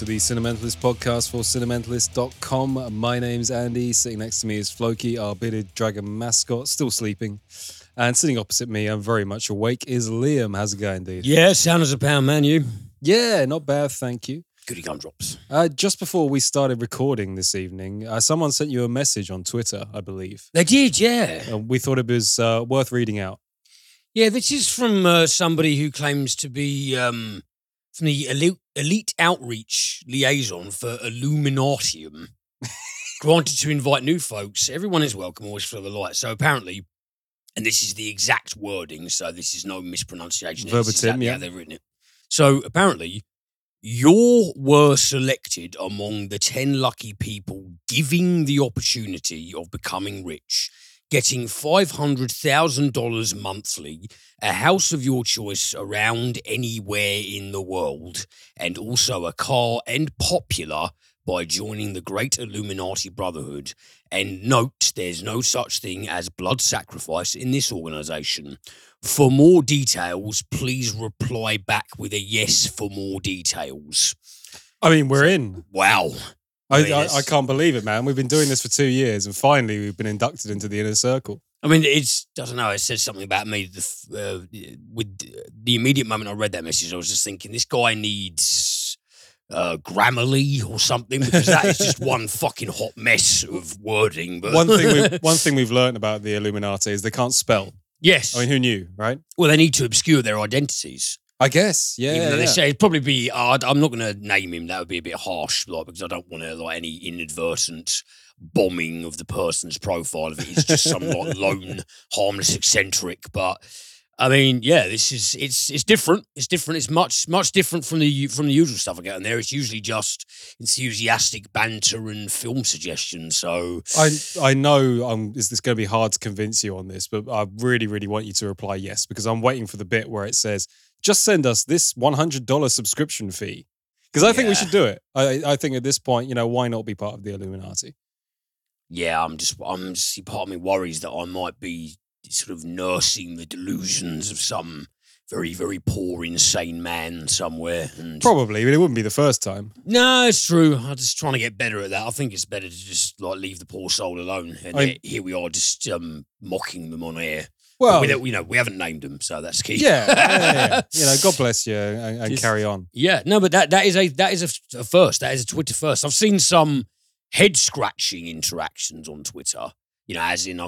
Hello and welcome to the Cinementalist podcast for Cinementalist.com. My name's Andy. Sitting next to me is Floki, our bearded dragon mascot, still sleeping. And sitting opposite me, I'm very much awake, is Liam. How's it going, dude? Yeah, sound as a pound, man. You Yeah, not bad, thank you. goody gumdrops. Uh, just before we started recording this evening, uh, someone sent you a message on Twitter, I believe. They did, yeah, Uh, we thought it was uh, worth reading out. yeah. This is from uh, somebody who claims to be um, from the elite, elite outreach liaison for Illuminatium. Granted to invite new folks. Everyone is welcome, always for the light. So apparently, and this is the exact wording, so this is no mispronunciation. Verbatim, exactly yeah. they've written it. So apparently, you were selected among the 10 lucky people giving the opportunity of becoming rich, getting $500,000 monthly, a house of your choice around anywhere in the world, and also a car and popular by joining the Great Illuminati Brotherhood. And note, there's no such thing as blood sacrifice in this organization. For more details, please reply back with a yes for more details. I mean, we're in. Wow. I, I, I can't believe it, man. We've been doing this for two years and finally we've been inducted into the inner circle. I mean, it's I don't know. It says something about me. The, uh, with the immediate moment I read that message, I was just thinking this guy needs uh, Grammarly or something because that is just one fucking hot mess of wording. But one thing we one thing we've learned about the Illuminati is they can't spell. yes. I mean, who knew, right? well, they need to obscure their identities. I guess, yeah. Even though they yeah. say it'd probably be, uh, I'm not going to name him. That would be a bit harsh, like because I don't want to like any inadvertent bombing of the person's profile if is just some like lone harmless eccentric. But I mean, yeah, this is it's it's different. It's different. It's much much different from the from the usual stuff I get in there. It's usually just enthusiastic banter and film suggestions. So I I know um, is this going to be hard to convince you on this, but I really really want you to reply yes because I'm waiting for the bit where it says just send us this one hundred dollar subscription fee because I think we should do it. I I think at this point, you know, why not be part of the Illuminati? yeah, I'm just I'm see part of me worries that I might be sort of nursing the delusions of some very very poor insane man somewhere. And Probably, but it wouldn't be the first time. no, it's true. I'm just trying to get better at that. I think it's better to just like leave the poor soul alone. And I- here- here we are, just um mocking them on air. Well, we you know, we haven't named them, so that's key. yeah, yeah, yeah, you know, God bless you and, and carry on. Yeah, no, but that that is a that is a first. That is a Twitter first. I've seen some head scratching interactions on Twitter. You know, as in I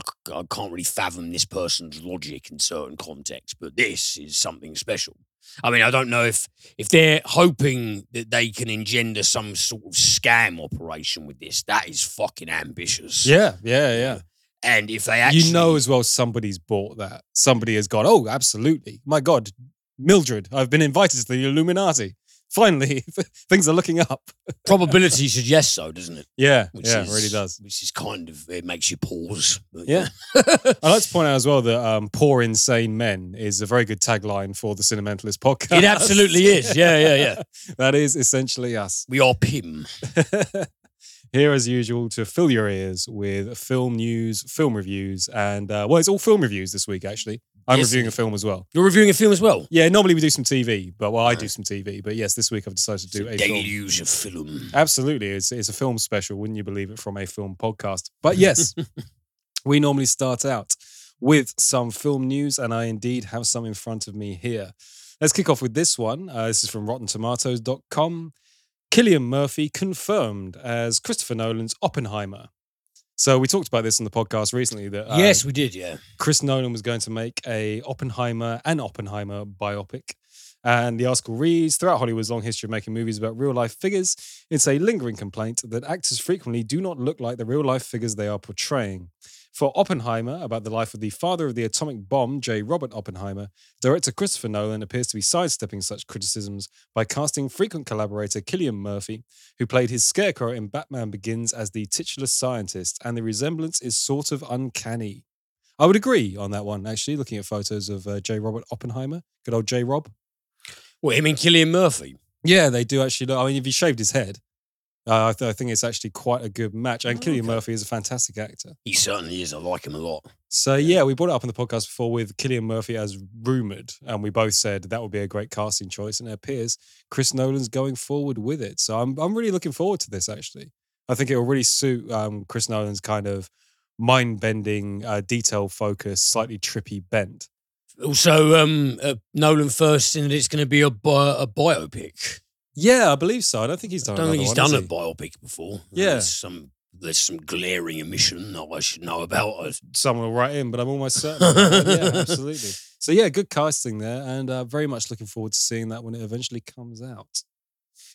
can't really fathom this person's logic in certain contexts, but this is something special. I mean, I don't know if if they're hoping that they can engender some sort of scam operation with this. That is fucking ambitious. Yeah, yeah, yeah. And if they actually, you know as well somebody's bought that. Somebody has gone, oh, absolutely. My God, Mildred, I've been invited to the Illuminati. Finally, things are looking up. probability suggests so, doesn't it? Yeah, Which yeah, is, it really does. Which is kind of it makes you pause. Yeah. I'd like to point out as well that um, poor insane men is a very good tagline for the Cinementalist podcast. It absolutely is. Yeah, yeah, yeah. that is essentially us. We are Pim. Here, as usual, to fill your ears with film news, film reviews, and uh, well, it's all film reviews this week, actually. I'm Yes, reviewing a film as well. You're reviewing a film as well. Yeah, normally we do some TV, but well, I do some TV. But yes, this week I've decided to do a Daily film. use of film. Absolutely, it's it's a film special. Wouldn't you believe it? From a film podcast. But yes, we normally start out with some film news, and I indeed have some in front of me here. Let's kick off with this one. Uh, this is from RottenTomatoes.com. Cillian Murphy confirmed as Christopher Nolan's Oppenheimer. So we talked about this on the podcast recently that uh, yes, we did. Yeah. Chris Nolan was going to make a Oppenheimer and Oppenheimer biopic. And the article reads Throughout Hollywood's long history of making movies about real life figures, it's a lingering complaint that actors frequently do not look like the real life figures they are portraying. For Oppenheimer, about the life of the father of the atomic bomb, J. Robert Oppenheimer, director Christopher Nolan appears to be sidestepping such criticisms by casting frequent collaborator Cillian Murphy, who played his scarecrow in Batman Begins as the titular scientist, and the resemblance is sort of uncanny. I would agree on that one, actually, looking at photos of uh, J. Robert Oppenheimer. Good old J. Rob. Well, him and Cillian Murphy. Yeah, they do actually look. I mean, if he shaved his head, Uh, I, th- I think it's actually quite a good match. And Oh, Cillian okay. Murphy is a fantastic actor. He certainly is. I like him a lot. So yeah, we brought it up on the podcast before with Cillian Murphy as rumored, and we both said that would be a great casting choice. And it appears Chris Nolan's going forward with it. So I'm I'm really looking forward to this. Actually, I think it will really suit um, Chris Nolan's kind of mind bending, uh, detail focused, slightly trippy bent. Also, um, uh, Nolan first, and it's going to be a, bi- a biopic. Yeah, I believe so. I don't think he's done. I don't think he's one, done a he? biopic before. Yeah. There's some there's some glaring omission that I should know about. Someone will write in, but I'm almost certain. yeah, absolutely. So yeah, good casting there, and uh, very much looking forward to seeing that when it eventually comes out.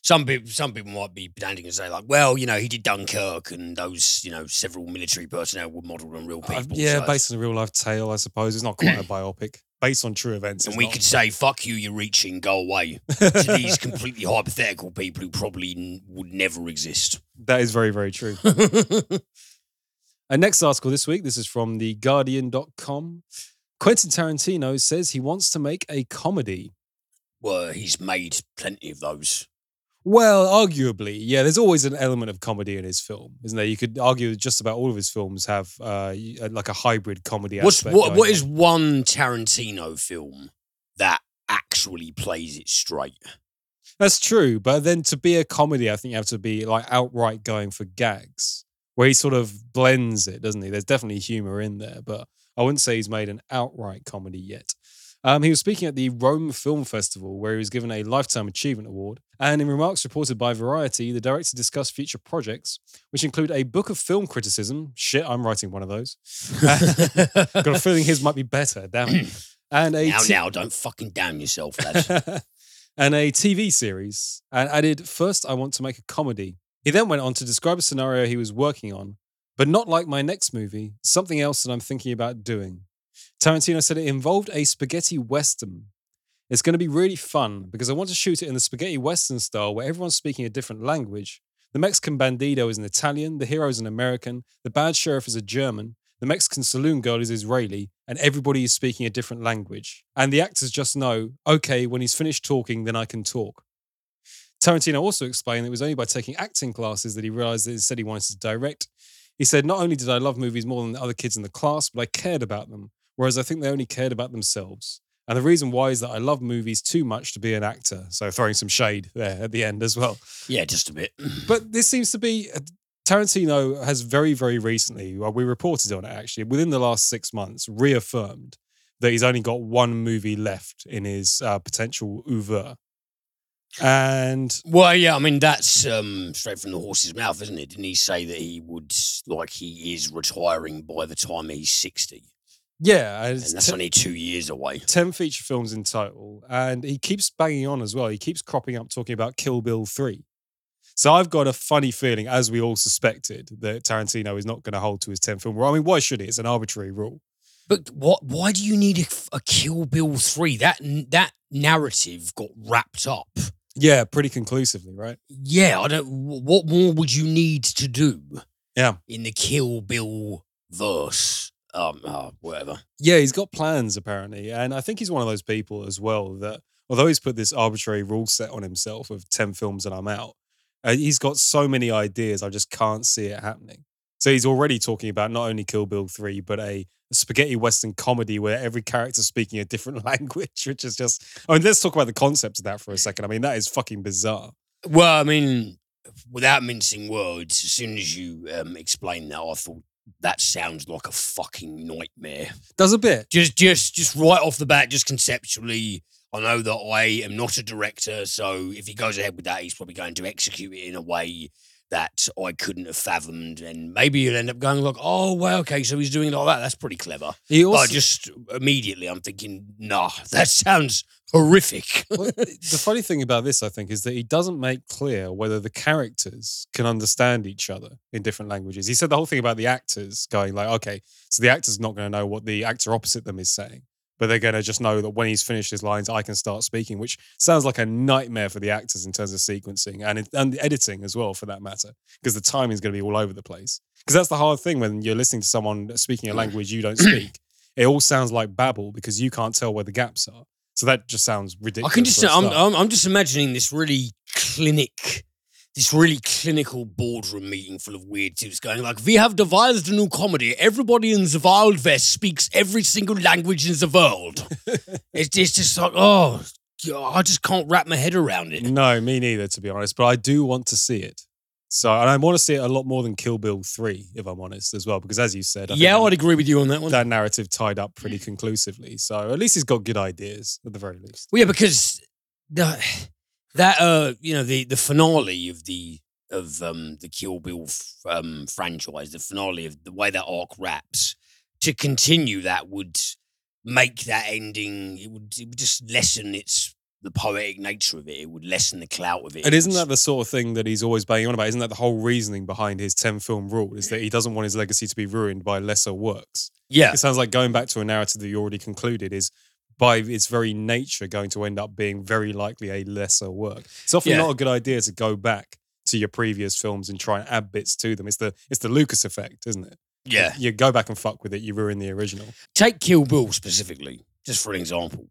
Some people, some people might be pedantic and say like, well, you know, he did Dunkirk, and those, you know, several military personnel were modelled on real Uh, people. yeah, so- based on a real life tale, I suppose. It's not quite a biopic. Based on true events. and we not. could say, "Fuck you, you're reaching, go away." to these completely hypothetical people who probably n- would never exist. that is very, very true. Our next article this week, this is from the Guardian.com. Quentin Tarantino says he wants to make a comedy. well, he's made plenty of those. Well, arguably, yeah, there's always an element of comedy in his film, isn't there? You could argue that just about all of his films have uh, uh, like a hybrid comedy What's aspect. what? What is one Tarantino film that actually plays it straight? That's true, but then to be a comedy, I think you have to be like outright going for gags, where he sort of blends it, doesn't he? There's definitely humor in there, but I wouldn't say he's made an outright comedy yet. Um, he was speaking at the Rome Film Festival, where he was given a Lifetime Achievement Award. And in remarks reported by Variety, the director discussed future projects, which include a book of film criticism. Shit, I'm writing one of those. Got a feeling his might be better. Damn it. And a now, t- now, don't fucking damn yourself, and a TV series, and added, First, I want to make a comedy. He then went on to describe a scenario he was working on, but not like my next movie, something else that I'm thinking about doing. Tarantino said it involved a spaghetti western. It's going to be really fun because I want to shoot it in the spaghetti western style where everyone's speaking a different language. The Mexican bandito is an Italian, the hero is an American, the bad sheriff is a German, the Mexican saloon girl is Israeli, and everybody is speaking a different language. And the actors just know, okay, when he's finished talking, then I can talk. Tarantino also explained it was only by taking acting classes that he realized that instead he wanted to direct. He said, Not only did I love movies more than the other kids in the class, but I cared about them, whereas I think they only cared about themselves. And the reason why is that I love movies too much to be an actor. So throwing some shade there at the end as well. yeah, just a bit. But this seems to be uh, Tarantino has very, very recently, well, we reported on it actually, within the last six months, reaffirmed that he's only got one movie left in his uh, potential oeuvre. And Well, yeah, I mean that's um, straight from the horse's mouth, isn't it? Didn't he say that he would like he is retiring by the time he's sixty, yeah, and it's that's only two years away. 10 feature films in total. And he keeps banging on as well. He keeps cropping up talking about Kill Bill 3. So I've got a funny feeling, as we all suspected, that Tarantino is not going to hold to his 10 film rule. I mean, why should he? It's an arbitrary rule. But what? Why do you need a, a Kill Bill three? That that narrative got wrapped up. Yeah, pretty conclusively, right? Yeah, I don't. What more would you need to do? Yeah. in the Kill Bill verse, um, uh, whatever. Yeah, he's got plans apparently. And I think he's one of those people as well that, although he's put this arbitrary rule set on himself of 10 films and I'm out, uh, he's got so many ideas, I just can't see it happening. So he's already talking about not only Kill Bill 3, but a spaghetti western comedy where every character's speaking a different language, which is just, I mean, let's talk about the concept of that for a second. I mean, that is fucking bizarre. Well, I mean, without mincing words, as soon as you um, explained that, I thought that sounds like a fucking nightmare. Does a bit. Just, just, just right off the bat, just conceptually. I know that I am not a director, so if he goes ahead with that, he's probably going to execute it in a way that I couldn't have fathomed, and maybe you'll end up going like, "Oh, well, okay, so he's doing it like that. That's pretty clever." He also, but just immediately, I'm thinking, "Nah, that sounds horrific." Well, the funny thing about this, I think, is that he doesn't make clear whether the characters can understand each other in different languages. He said the whole thing about the actors going like, okay, so the actor's not going to know what the actor opposite them is saying, but they're going to just know that when he's finished his lines, I can start speaking, which sounds like a nightmare for the actors in terms of sequencing and and editing as well, for that matter, because the timing is going to be all over the place. Because that's the hard thing when you're listening to someone speaking a language you don't speak. It all sounds like babble because you can't tell where the gaps are. So that just sounds ridiculous. I can just, I'm. I'm, I'm just imagining this really clinic this really clinical boardroom meeting full of weird dudes going like, "We have devised a new comedy. Everybody in the Wild West speaks every single language in the world." it's, it's just like, oh, I just can't wrap my head around it. No, me neither, to be honest. But I do want to see it. So, and I want to see it a lot more than Kill Bill 3, if I'm honest, as well. Because as you said, I think Yeah, I'd agree with you on that one. that narrative tied up pretty conclusively. So at least he's got good ideas, at the very least. Well, yeah, because the, that uh, you know, the the finale of the of um the Kill Bill f- um franchise, the finale of the way that arc wraps, to continue that would make that ending. It would it would just lessen its the poetic nature of it. It would lessen the clout of it. And isn't that the sort of thing that he's always banging on about? Isn't that the whole reasoning behind his 10 film rule? Is that he doesn't want his legacy to be ruined by lesser works? yeah? It sounds like going back to a narrative that you already concluded is by its very nature going to end up being very likely a lesser work. It's often Yeah. not a good idea to go back to your previous films and try and add bits to them. It's the it's the Lucas effect, isn't it? Yeah. You go back and fuck with it, you ruin the original. Take Kill Bill specifically, just for an example.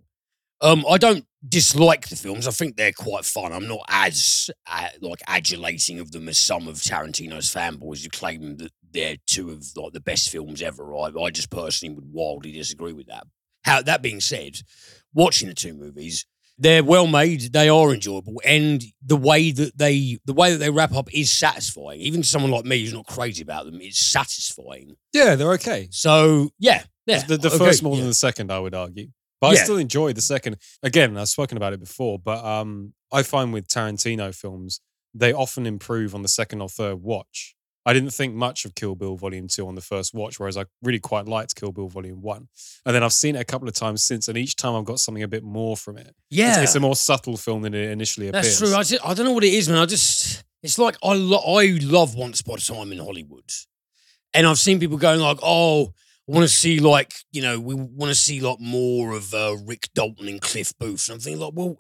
Um, I don't dislike the films. I think they're quite fun. I'm not as uh, like adulating of them as some of Tarantino's fanboys who claim that they're two of like the best films ever. I, I just personally would wildly disagree with that. How that being said, watching the two movies, they're well made. They are enjoyable, and the way that they the way that they wrap up is satisfying. Even to someone like me who's not crazy about them, it's satisfying. Yeah, they're okay. So yeah, yeah. the the okay, first more yeah. than the second, I would argue. But I still enjoy the second. Again, I've spoken about it before, but um, I find with Tarantino films, they often improve on the second or third watch. I didn't think much of Kill Bill Volume 2 on the first watch, whereas I really quite liked Kill Bill Volume 1. And then I've seen it a couple of times since, and each time I've got something a bit more from it. Yeah, It's, a more subtle film than it initially appears. That's appears. true. I, just, I don't know what it is, man. I just it's like I lo- I love Once Upon a Time in Hollywood, and I've seen people going like, "Oh, I want to see like you know we want to see like more of uh, Rick Dalton and Cliff Booth." And I'm thinking like, well.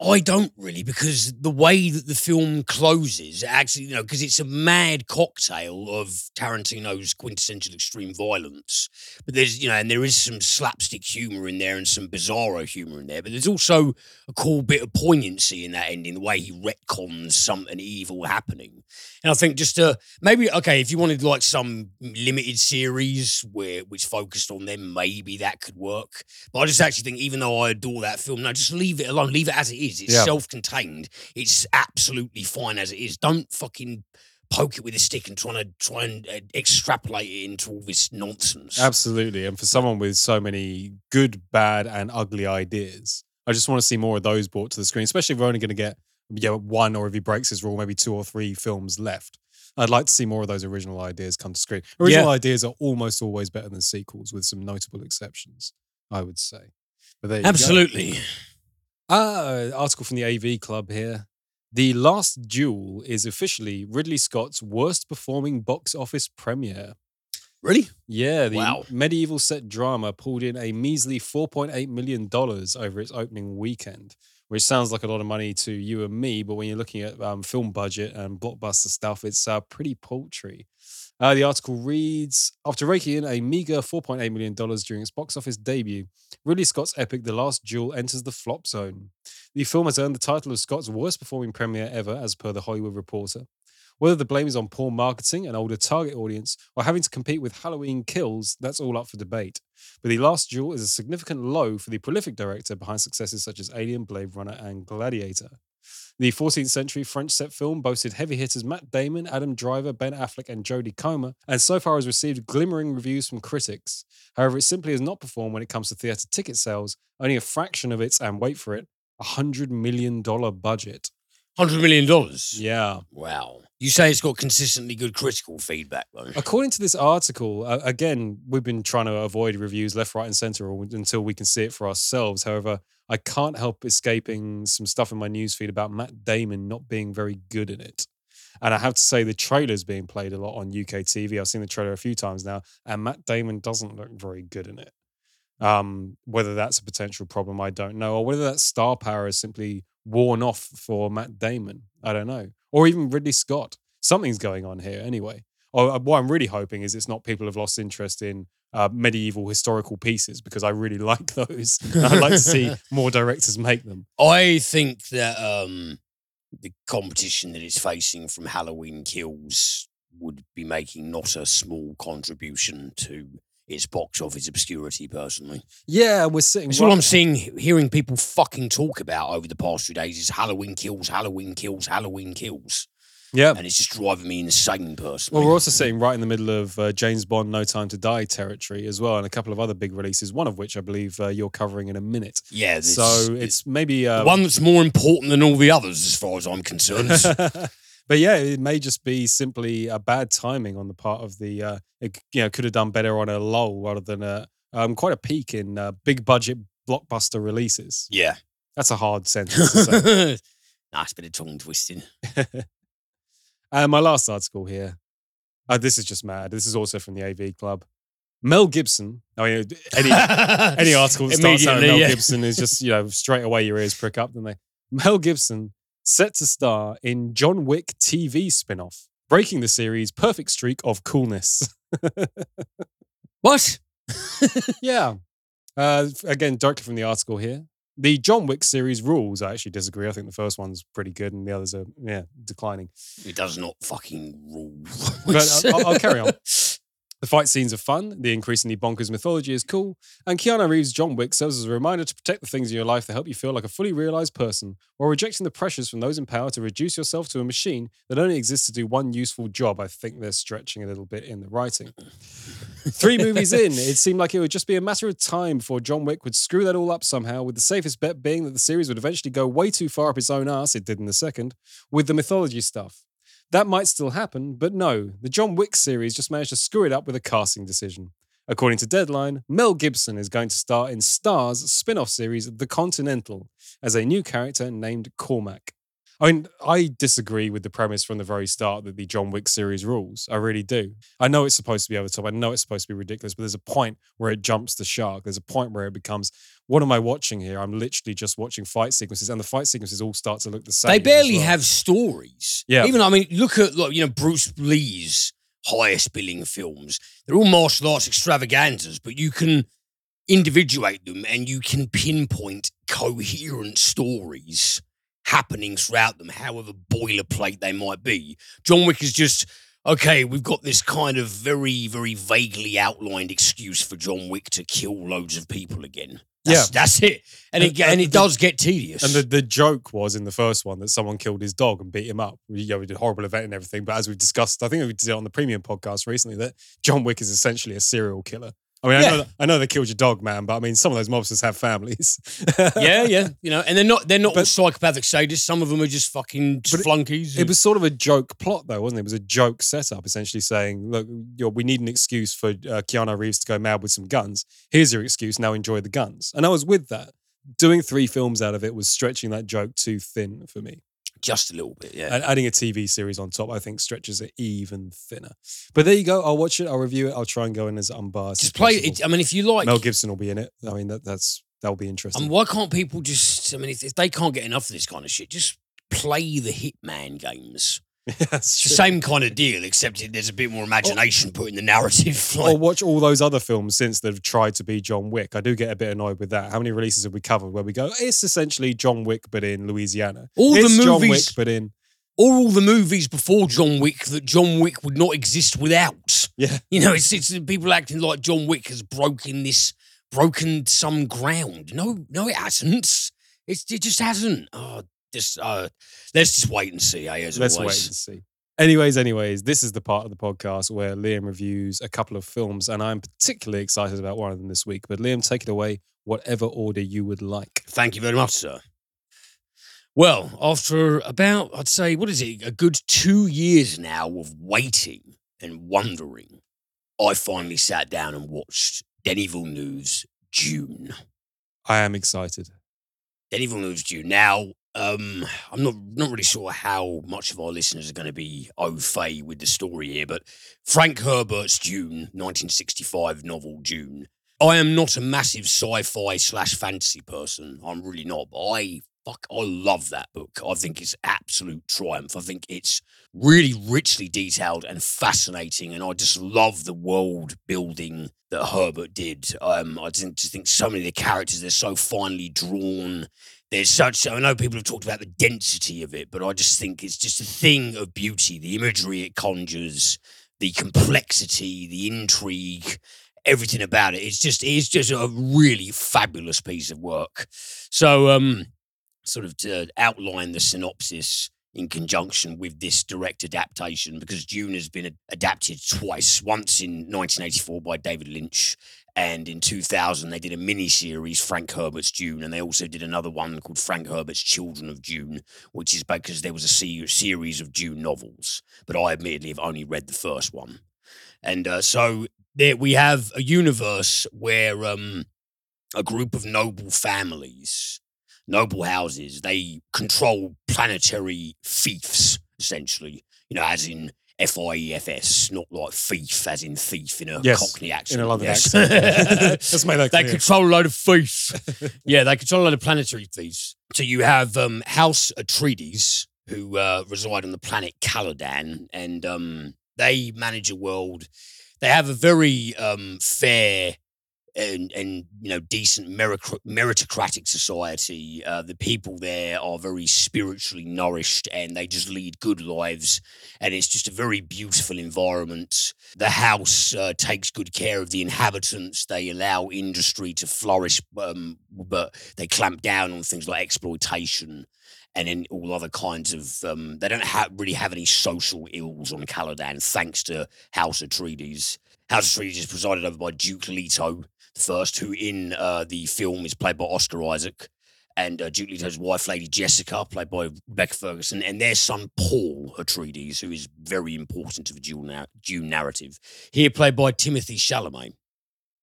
I don't really because the way that the film closes, actually, you know, because it's a mad cocktail of Tarantino's quintessential extreme violence. But there's, you know, and there is some slapstick humor in there and some bizarro humor in there. But there's also a cool bit of poignancy in that ending, the way he retcons something evil happening. And I think just to maybe okay, if you wanted like some limited series where which focused on them, maybe that could work. But I just actually think even though I adore that film, no, just leave it alone. Leave it as it is. It's Yeah. self-contained. It's absolutely fine as it is. Don't fucking poke it with a stick and trying to try and uh, extrapolate it into all this nonsense. Absolutely. And for someone with so many good, bad, and ugly ideas, I just want to see more of those brought to the screen, especially if we're only going to get you know, one or if he breaks his rule, maybe two or three films left. I'd like to see more of those original ideas come to screen. Original ideas are almost always better than sequels, with some notable exceptions, I would say. You go. Uh, article from the AV Club here. The Last Duel is officially Ridley Scott's worst performing box office premiere. Really? Yeah, the Wow. medieval set drama pulled in a measly $4.8 million over its opening weekend, which sounds like a lot of money to you and me, but when you're looking at um, film budget and blockbuster stuff, it's uh, pretty paltry. Uh, the article reads After raking in a meager $4.8 million during its box office debut, Ridley Scott's epic The Last Duel enters the flop zone. The film has earned the title of Scott's worst performing premiere ever, as per the Hollywood Reporter. Whether the blame is on poor marketing, an older target audience, or having to compete with Halloween kills, that's all up for debate. But The Last Duel is a significant low for the prolific director behind successes such as Alien, Blade Runner, and Gladiator. The 14th century French set film boasted heavy hitters Matt Damon, Adam Driver, Ben Affleck, and Jodie Comer, and so far has received glimmering reviews from critics. However, it simply has not performed when it comes to theatre ticket sales, only a fraction of its, and wait for it, $100 million budget. Hundred million dollars. Yeah. Wow. You say it's got consistently good critical feedback, though. According to this article, uh, again, we've been trying to avoid reviews left, right, and center until we can see it for ourselves. However, I can't help escaping some stuff in my newsfeed about Matt Damon not being very good in it. And I have to say, the trailer's being played a lot on UK TV. I've seen the trailer a few times now, and Matt Damon doesn't look very good in it. Um, whether that's a potential problem, I don't know, or whether that star power is simply worn off for Matt Damon. I don't know, or even Ridley Scott. Something's going on here, anyway. Or uh, what I'm really hoping is it's not people have lost interest in uh, medieval historical pieces because I really like those. I'd like to see more directors make them. I think that um, the competition that it's facing from Halloween Kills would be making not a small contribution to its box office obscurity, personally. Yeah, we're sitting. It's all I'm seeing, hearing people fucking talk about over the past few days is Halloween Kills, Halloween Kills, Halloween Kills. Yeah. And it's just driving me insane, personally. Well, we're also sitting right in the middle of uh, James Bond No Time to Die territory as well, and a couple of other big releases, one of which I believe uh, you're covering in a minute. yeah, this- so it's maybe. the Uh, one that's more important than all the others, as far as I'm concerned. but yeah, it may just be simply a bad timing on the part of the. Uh, it, you know, could have done better on a lull rather than a um, quite a peak in uh, big budget blockbuster releases. yeah. That's a hard sentence to say. nice bit of tongue twisting. And my last article here. Uh, this is just mad. This is also from the AV Club. Mel Gibson. I mean, any any article that starts out Mel yeah. Gibson is just you know straight away your ears prick up, don't they? Mel Gibson set to star in John Wick TV spin-off, breaking the series' perfect streak of coolness. What? yeah. Uh, again, directly from the article here. The John Wick series rules. I actually disagree. I think the first one's pretty good, and the others are yeah declining. It does not fucking rule. But I'll, I'll carry on. The fight scenes are fun, the increasingly bonkers mythology is cool, and Keanu Reeves' John Wick serves as a reminder to protect the things in your life that help you feel like a fully realized person, while rejecting the pressures from those in power to reduce yourself to a machine that only exists to do one useful job. I think they're stretching a little bit in the writing. Three movies in, it seemed like it would just be a matter of time before John Wick would screw that all up somehow, with the safest bet being that the series would eventually go way too far up its own ass, it did in the second, with the mythology stuff. That might still happen, but no, the John Wick series just managed to screw it up with a casting decision. According to Deadline, Mel Gibson is going to star in Starz spin off series The Continental as a new character named Cormac. I mean, I disagree with the premise from the very start that the John Wick series rules. I really do. I know it's supposed to be over the top. I know it's supposed to be ridiculous, but there's a point where it jumps the shark. There's a point where it becomes, what am I watching here? I'm literally just watching fight sequences, and the fight sequences all start to look the same. They barely well. have stories. Yeah. Even, I mean, look at, like, you know, Bruce Lee's highest billing films. They're all martial arts extravaganzas, but you can individuate them and you can pinpoint coherent stories happening throughout them, however boilerplate they might be. John Wick is just, okay, we've got this kind of very, very vaguely outlined excuse for John Wick to kill loads of people again. That's, that's it. And, And- it, and and it the- does get tedious. And the, the joke was in the first one that someone killed his dog and beat him up. We, know, we did a horrible event and everything. But as we've discussed, I think we did it on the premium podcast recently that John Wick is essentially a serial killer. I mean, I, Yeah. know, I know they killed your dog, man, but I mean, some of those mobsters have families. yeah, yeah, you know, and they're not they're not all But- psychopathic sadists. Some of them are just fucking But it- flunkies. It was sort of a joke plot, though, wasn't it? It was a joke setup, essentially saying, "Look, we need an excuse for uh, Keanu Reeves to go mad with some guns. Here's your excuse. Now enjoy the guns." And I was with that. Doing three films out of it was stretching that joke too thin for me. Just a little bit. Yeah, And adding a TV series on top, I think, stretches it even thinner. But there you go. I'll watch it. I'll review it. I'll try and go in as unbiased. just as play it. I mean, if you like, Mel Gibson will be in it. I mean, that, that's that'll be interesting. and why can't people just? I mean, if, if they can't get enough of this kind of shit, just play the Hitman games. That's It's the same kind of deal, except there's a bit more imagination put in the narrative. Or watch all those other films since they've tried to be John Wick. I do get a bit annoyed with that. How many releases have we covered where we go, it's essentially John Wick, but in Louisiana? all it's the John Wick, but in or all the movies before John Wick that John Wick would not exist without. yeah. You know, it's it's people acting like John Wick has broken this, broken some ground. No, no, it hasn't. It's, it just hasn't. Oh, just uh, let's just wait and see. Eh, as Let's wait and see. Anyways, anyways, this is the part of the podcast where Liam reviews a couple of films, and I'm particularly excited about one of them this week. But Liam, take it away, whatever order you would like. Thank you very much, sir. Well, after about, I'd say, what is it, a good two years now of waiting and wondering, I finally sat down and watched Denis Villeneuve's Dune. I am excited. Denis Villeneuve's Dune. Now, um, I'm not not really sure how much of our listeners are going to be au fait with the story here, but Frank Herbert's Dune, 1965 novel Dune. I am not a massive sci-fi slash fantasy person. I'm really not, but I fuck, I love that book. I think it's absolute triumph. I think it's really richly detailed and fascinating, and I just love the world building that Herbert did. Um, I just think so many of the characters they're so finely drawn. There's such. I know people have talked about the density of it, but I just think it's just a thing of beauty. The imagery it conjures, the complexity, the intrigue, everything about it. It's just it's just a really fabulous piece of work. So, um, sort of to outline the synopsis in conjunction with this direct adaptation, because Dune has been adapted twice. Once in 1984 by David Lynch, and in 2000 they did a mini series, Frank Herbert's Dune, and they also did another one called Frank Herbert's Children of Dune, which is because there was a series of Dune novels. But I admittedly have only read the first one. And uh, so there we have a universe where um, a group of noble families, noble houses, they control planetary fiefs, essentially. You know, as in F I E F S, not like thief, as in thief in a Yes, Cockney accent. in a London yes. accent. Let's make that they clear. control a load of thieves. yeah, they control a load of planetary thieves. So you have um, House Atreides, who uh, reside on the planet Caladan, and um, they manage a world. They have a very um, fair and, and you know decent meritocratic society. Uh, the people there are very spiritually nourished, and they just lead good lives. And it's just a very beautiful environment. The house uh, takes good care of the inhabitants. They allow industry to flourish, um, but they clamp down on things like exploitation and then all other kinds of. Um, they don't ha- really have any social ills on Caladan, thanks to House Atreides. House Atreides is presided over by Duke Leto first, who in uh, the film is played by Oscar Isaac, and uh, Duke Leto's wife, Lady Jessica, played by Rebecca Ferguson, and their son Paul Atreides, who is very important to the Dune, nar- Dune narrative, here played by Timothée Chalamet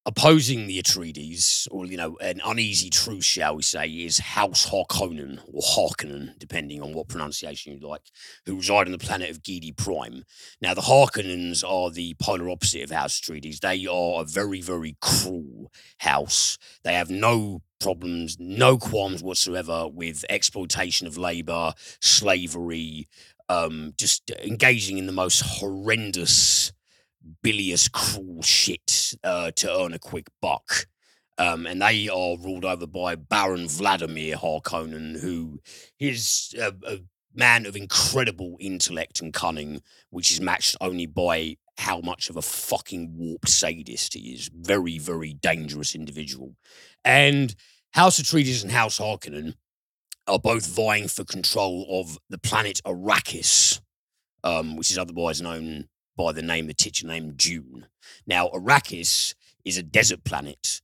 opposing the Atreides, or you know, an uneasy truce, shall we say, is House Harkonnen or Harkonnen, depending on what pronunciation you like, who reside on the planet of Giedi Prime. Now, the Harkonnens are the polar opposite of House Atreides. They are a very, very cruel house. They have no problems, no qualms whatsoever with exploitation of labor, slavery, um, just engaging in the most horrendous bilious, cruel shit uh, to earn a quick buck. Um, and they are ruled over by Baron Vladimir Harkonnen, who is a, a man of incredible intellect and cunning, which is matched only by how much of a fucking warped sadist he is. Very, very dangerous individual. And House Atreides and House Harkonnen are both vying for control of the planet Arrakis, um, which is otherwise known by the name, the titular name Dune. Now, Arrakis is a desert planet,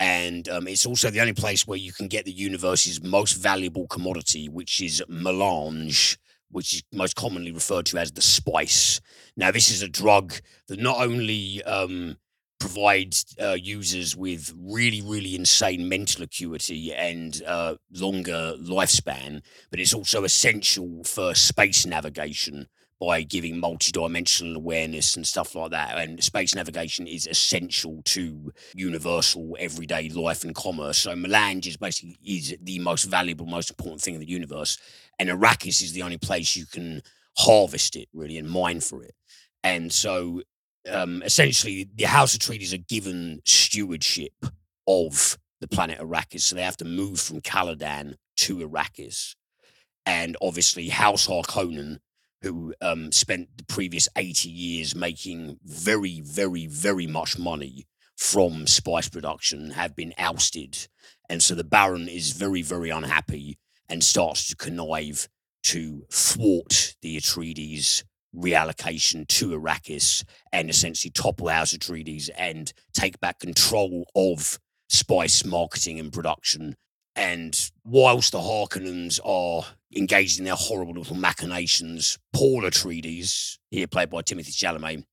and um, it's also the only place where you can get the universe's most valuable commodity, which is melange, which is most commonly referred to as the spice. Now, this is a drug that not only um, provides uh, users with really, really insane mental acuity and uh, longer lifespan, but it's also essential for space navigation by giving multi-dimensional awareness and stuff like that. And space navigation is essential to universal everyday life and commerce. So melange is basically is the most valuable, most important thing in the universe. And Arrakis is the only place you can harvest it really and mine for it. And so um, essentially the House Atreides are given stewardship of the planet Arrakis. So they have to move from Caladan to Arrakis. And obviously House Harkonnen who um, spent the previous 80 years making very, very, very much money from spice production have been ousted. And so the Baron is very, very unhappy and starts to connive to thwart the Atreides reallocation to Arrakis and essentially topple House Atreides and take back control of spice marketing and production and whilst the Harkonnens are engaged in their horrible little machinations, Paul Atreides, here played by Timothée Chalamet,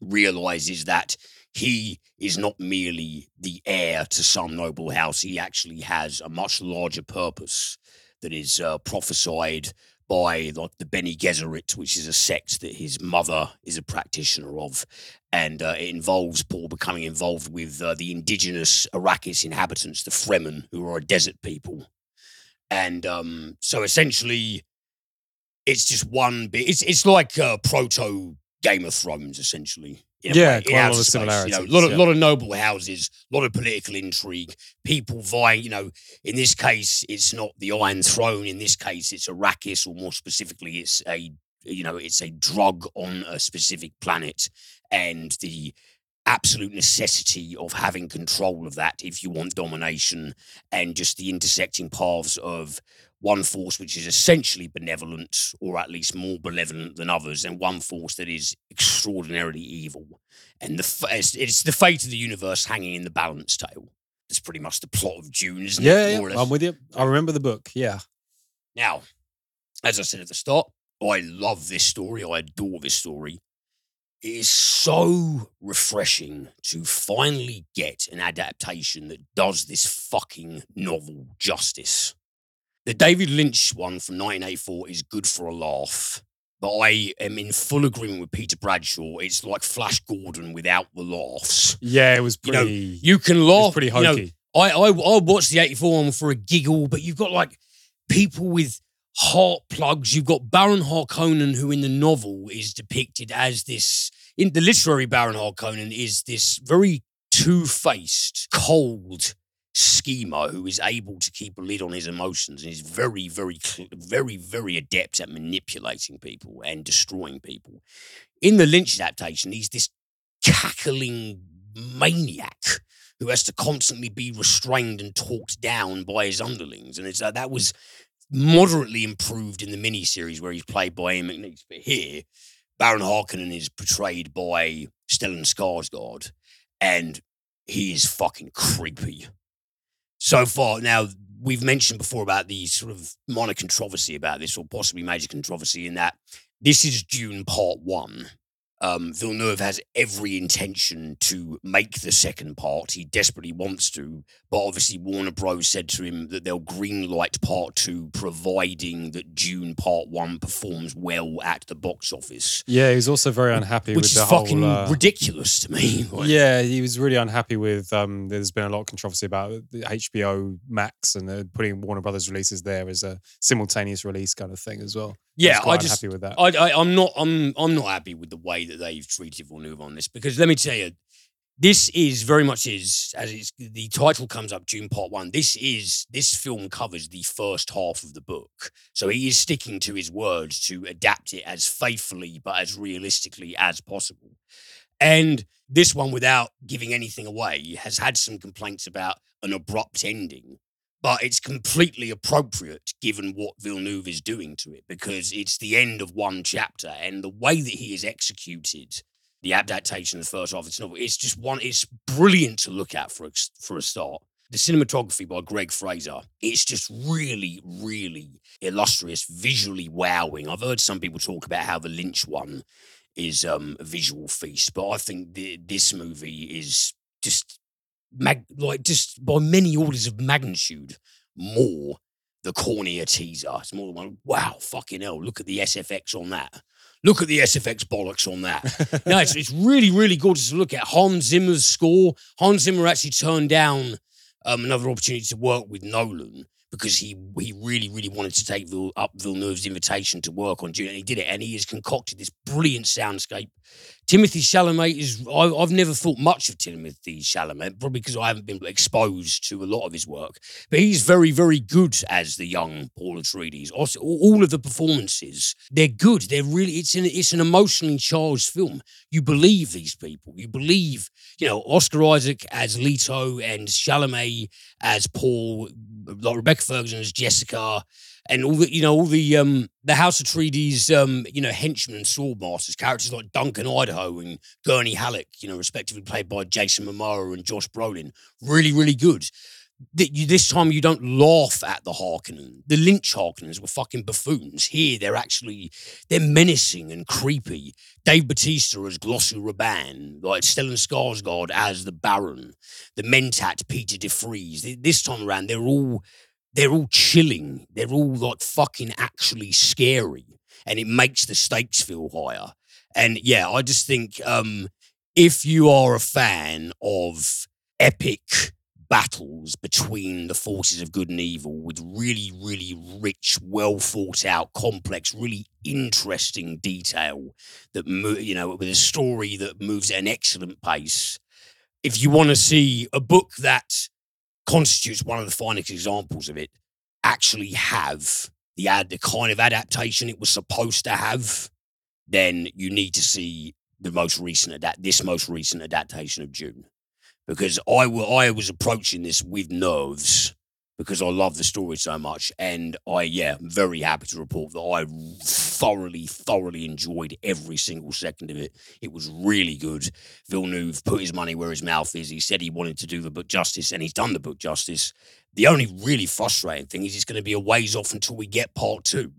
realizes that he is not merely the heir to some noble house. He actually has a much larger purpose that is uh, prophesied by like the Bene Gesserit, which is a sect that his mother is a practitioner of, and uh, it involves Paul becoming involved with uh, the indigenous Arrakis inhabitants, the Fremen, who are a desert people. and um, so essentially, it's just one bit. It's it's like uh, proto Game of Thrones, essentially. In Yeah, way, quite a lot of space, You know, a lot of yeah. lot of noble houses, a lot of political intrigue, people vying. You know, in this case, it's not the Iron Throne. In this case, it's Arrakis, or more specifically, it's a you know, it's a drug on a specific planet, and the absolute necessity of having control of that if you want domination, and just the intersecting paths of one force which is essentially benevolent, or at least more benevolent than others, and one force that is extraordinarily evil. And the it's, it's the fate of the universe hanging in the balance tale. That's pretty much the plot of Dune, isn't Yeah, it? yeah, More or less. I'm with you. I remember the book. Yeah. Now, as I said at the start, I love this story. I adore this story. It is so refreshing to finally get an adaptation that does this fucking novel justice. The David Lynch one from 1984 is good for a laugh, but I am in full agreement with Peter Bradshaw. It's like Flash Gordon without the laughs. Yeah, it was You know, pretty. You can laugh. pretty you know, hokey. I, I I watched the 84 one for a giggle, but you've got like people with heart plugs. You've got Baron Harkonnen, who in the novel is depicted as this, in the literary Baron Harkonnen is this very two-faced, cold schemer who is able to keep a lid on his emotions and is very, very, very, very adept at manipulating people and destroying people. In the Lynch adaptation, he's this cackling maniac who has to constantly be restrained and talked down by his underlings. And it's uh, that was moderately improved in the miniseries where he's played by Ian McNeice. But here, Baron Harkonnen is portrayed by Stellan Skarsgård, and he is fucking creepy. So far, now we've mentioned before about the sort of minor controversy about this, or possibly major controversy in that this is Dune Part One. Um, Villeneuve has every intention to make the second part. He desperately wants to, but obviously Warner Bros. said to him that they'll greenlight Part Two, providing that Dune Part One performs well at the box office, Yeah, he was also very unhappy which with is the fucking whole. Uh, ridiculous to me. Like, yeah, he was really unhappy with. Um, there's been a lot of controversy about the HBO Max and putting Warner Brothers releases there as a simultaneous release kind of thing as well. Yeah, I just unhappy with that. I, I, I'm not. I'm. I'm not happy with the way that they've treated Villeneuve on this because let me tell you, this is very much is as it's, the title comes up. Dune Part One. This is this film covers the first half of the book, so he is sticking to his words to adapt it as faithfully but as realistically as possible. And this one, without giving anything away, has had some complaints about an abrupt ending but it's completely appropriate given what Villeneuve is doing to it because it's the end of one chapter and the way that he has executed the adaptation of the first half of this novel, it's just one, it's brilliant to look at for a, for a start. The cinematography by Greig Fraser, it's just really, really illustrious, visually wowing. I've heard some people talk about how the Lynch one is um, a visual feast, but I think the, this movie is just mag- like just by many orders of magnitude more the cornier teaser. It's more than one. Wow, fucking hell! Look at the SFX on that. Look at the SFX bollocks on that. no, it's, it's really, really gorgeous to look at. Hans Zimmer's score. Hans Zimmer actually turned down um, another opportunity to work with Nolan because he he really, really wanted to take Vil- up Villeneuve's invitation to work on Dune, and he did it. And he has concocted this brilliant soundscape. Timothée Chalamet is. I, I've never thought much of Timothée Chalamet, probably because I haven't been exposed to a lot of his work. But he's very, very good as the young Paul Atreides. Also, all all of the performances, they're good. They're really. It's an it's an emotionally charged film. You believe these people. You believe, you know, Oscar Isaac as Leto and Chalamet as Paul, like Rebecca Ferguson as Jessica, and all the you know all the um the House Atreides um you know henchmen and swordmasters characters like Duncan Idaho and Gurney Halleck, you know, respectively played by Jason Momoa and Josh Brolin, really really good. That you, this time you don't laugh at the Harkonnen. The Lynch Harkonnens were fucking buffoons. Here they're actually they're menacing and creepy. Dave Bautista as Glossu Raban, like Stellan Skarsgård as the Baron, the Mentat Piter De Vries. Th- This time around they're all they're all chilling. They're all like fucking actually scary. And it makes the stakes feel higher. And yeah, I just think um, if you are a fan of epic battles between the forces of good and evil with really, really rich, well thought out, complex, really interesting detail that, mo- you know, with a story that moves at an excellent pace. If you want to see a book that constitutes one of the finest examples of it, actually have the ad, the kind of adaptation it was supposed to have, then you need to see the most recent adapt this most recent adaptation of Dune. Because I wa- I was approaching this with nerves because I love the story so much, and I yeah, I'm very happy to report that I thoroughly thoroughly enjoyed every single second of it. It was really good. Villeneuve put his money where his mouth is. He said he wanted to do the book justice, and he's done the book justice. The only really frustrating thing is it's going to be a ways off until we get part two,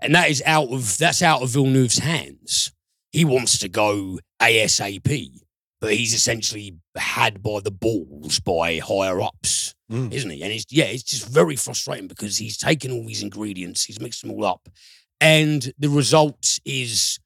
and that is out of that's out of Villeneuve's hands. He wants to go ASAP, but he's essentially had by the balls by higher ups, Mm. isn't he? And it's yeah, it's just very frustrating because he's taken all these ingredients, he's mixed them all up, and the result is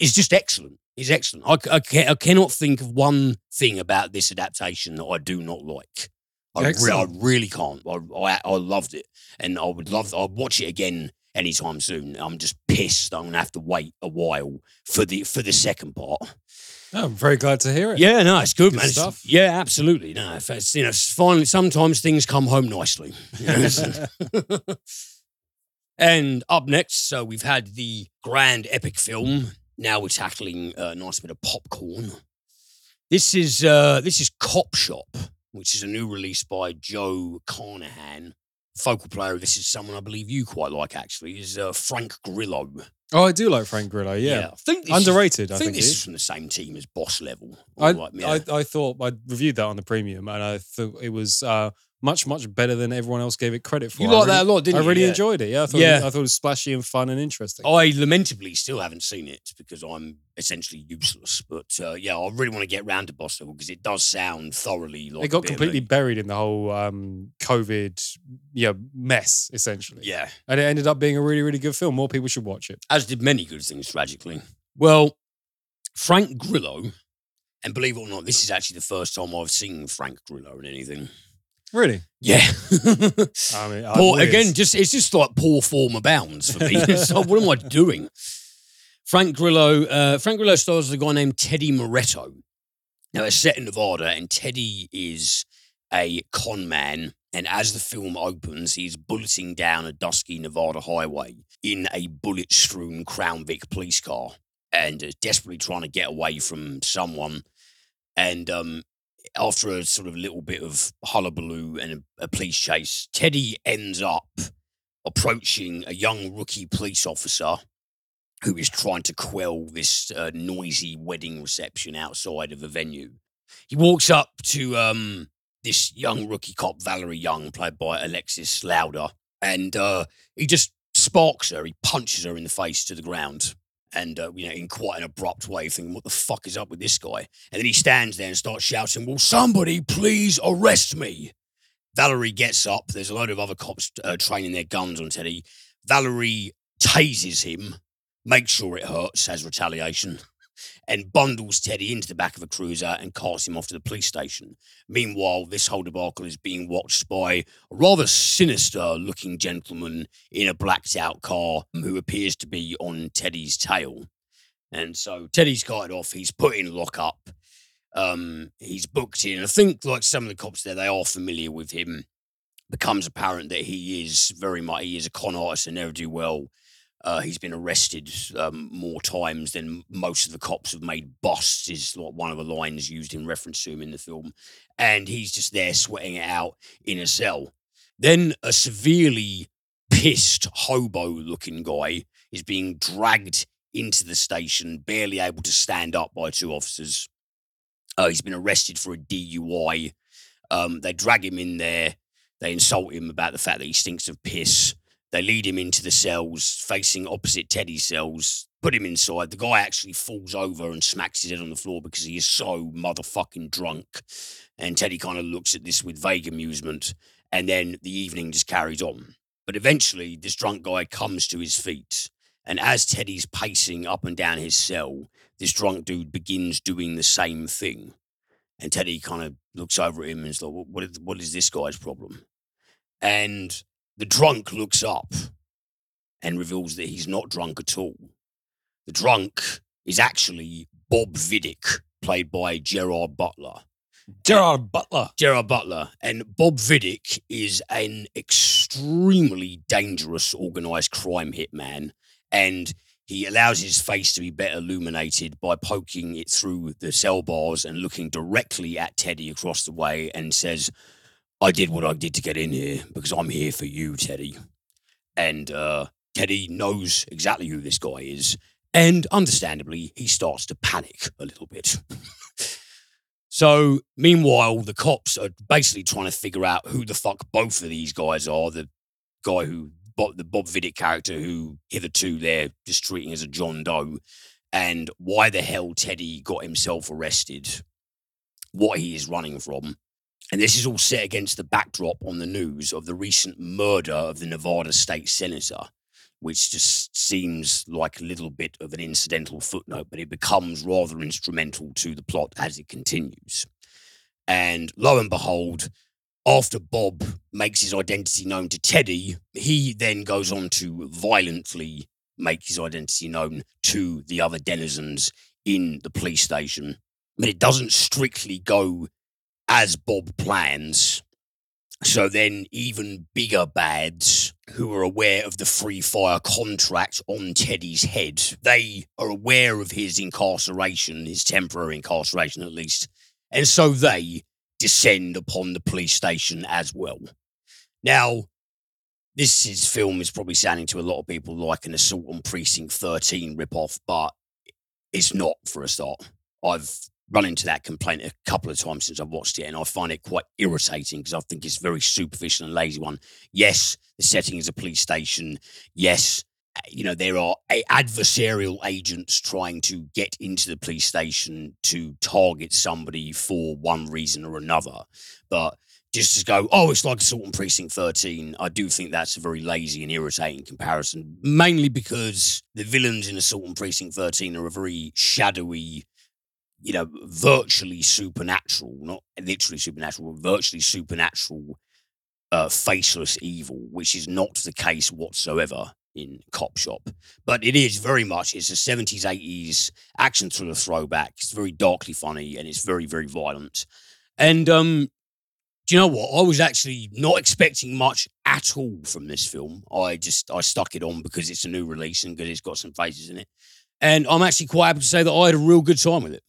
is just excellent. Is excellent. I, I, I cannot think of one thing about this adaptation that I do not like. I, re- I really can't. I, I I loved it, and I would love. I'd watch it again anytime soon. I'm just pissed. I'm gonna have to wait a while for the for the second part. Oh, I'm very glad to hear it. Yeah, no, it's good, Good man. It's- stuff. yeah, absolutely. No, it's, you know, finally sometimes things come home nicely. you know, and up next, so we've had the grand epic film. Now we're tackling a nice bit of popcorn. This is uh, this is Cop Shop, which is a new release by Joe Carnahan. Focal player. This is someone I believe you quite like. Actually, is uh, Frank Grillo. Oh, I do like Frank Grillo. Yeah. I think this is- Underrated, I I think think. this is is. from the same team as Boss Level. I, Like, yeah. I, I thought I reviewed that on the premium and I thought it was uh, much, much better than everyone else gave it credit for. you I like really, that a lot, didn't I you? really Yeah. enjoyed it. Yeah. I thought, Yeah. It, I thought it was splashy and fun and interesting. I lamentably still haven't seen it because I'm essentially useless. But uh, yeah, I really want to get round to Boss Level because it does sound thoroughly like it got completely buried in the whole um, COVID yeah, mess, essentially. yeah, And it ended up being a really, really good film. More people should watch it. as did many good things. Tragically, well, Frank Grillo, and believe it or not, this is actually the first time I've seen Frank Grillo in anything. Really? Yeah. I mean, I- poor, weird. again, just it's just like poor form abounds for me. so what am I doing? Frank Grillo, uh, Frank Grillo stars with a guy named Teddy Murretto. Now it's set in Nevada, and Teddy is a con man. And as the film opens, he's bulleting down a dusky Nevada highway in a bullet-strewn Crown Vic police car, and is desperately trying to get away from someone. And um, after a sort of little bit of hullabaloo and a, a police chase, Teddy ends up approaching a young rookie police officer who is trying to quell this uh, noisy wedding reception outside of a venue. He walks up to um, this young rookie cop, Valerie Young, played by Alexis Louder, and uh, he just sparks her. He punches her in the face to the ground. And, uh, you know, in quite an abrupt way, thinking, what the fuck is up with this guy? And then he stands there and starts shouting, Will somebody please arrest me? Valerie gets up. There's a load of other cops uh, training their guns on Teddy. Valerie tases him, makes sure it hurts as retaliation, and bundles Teddy into the back of a cruiser and carts him off to the police station. Meanwhile, this whole debacle is being watched by a rather sinister looking gentleman in a blacked out car who appears to be on Teddy's tail. And so Teddy's carted off. He's put in lockup. Um, he's booked in. I think, like some of the cops there, they are familiar with him. Becomes apparent that he is very much he is a con artist and never do well. Uh, he's been arrested um, more times than most of the cops have made busts. Is like one of the lines used in reference to him in the film, and he's just there sweating it out in a cell. Then a severely pissed hobo-looking guy is being dragged into the station, barely able to stand up by two officers. Uh, he's been arrested for a DUI. Um, they drag him in there. They insult him about the fact that he stinks of piss. They lead him into the cells, facing opposite Teddy's cells, put him inside. The guy actually falls over and smacks his head on the floor because he is so motherfucking drunk. And Teddy kind of looks at this with vague amusement. And then the evening just carries on. But eventually, this drunk guy comes to his feet. And as Teddy's pacing up and down his cell, this drunk dude begins doing the same thing. And Teddy kind of looks over at him and is like, "What- is, what is this guy's problem? And the drunk looks up and reveals that he's not drunk at all. The drunk is actually Bob Viddick, played by Gerard Butler. Gerard Butler. Gerard Butler. And Bob Viddick is an extremely dangerous organized crime hitman. And he allows his face to be better illuminated by poking it through the cell bars and looking directly at Teddy across the way and says, I did what I did to get in here because I'm here for you, Teddy. And uh, Teddy knows exactly who this guy is. And understandably, he starts to panic a little bit. so, meanwhile, the cops are basically trying to figure out who the fuck both of these guys are. The guy who, Bob, the Bob Viddick character, who hitherto they're just treating as a John Doe, and why the hell Teddy got himself arrested, what he is running from. And this is all set against the backdrop on the news of the recent murder of the Nevada state senator, which just seems like a little bit of an incidental footnote, but it becomes rather instrumental to the plot as it continues. And lo and behold, after Bob makes his identity known to Teddy, he then goes on to violently make his identity known to the other denizens in the police station. But it doesn't strictly go as Bob plans. So then, even bigger bads who are aware of the free fire contract on Teddy's head, they are aware of his incarceration, his temporary incarceration at least, and so they descend upon the police station as well. Now, this is film is probably sounding to a lot of people like an assault on precinct 13 ripoff, but it's not for a start. I've run into that complaint a couple of times since I've watched it, and I find it quite irritating because I think it's very superficial and lazy one. Yes, the setting is a police station. Yes, you know there are adversarial agents trying to get into the police station to target somebody for one reason or another, but just to go, oh, it's like assault on precinct 13. I do think that's a very lazy and irritating comparison, mainly because the villains in assault on precinct 13 are a very shadowy, you know, virtually supernatural, not literally supernatural, virtually supernatural, uh, faceless evil, which is not the case whatsoever in Cop Shop. But it is very much, it's a 70s, 80s action thriller throwback. It's very darkly funny and it's very, very violent. And um, do you know what? I was actually not expecting much at all from this film. I just I stuck it on because it's a new release and because it's got some faces in it. And I'm actually quite happy to say that I had a real good time with it.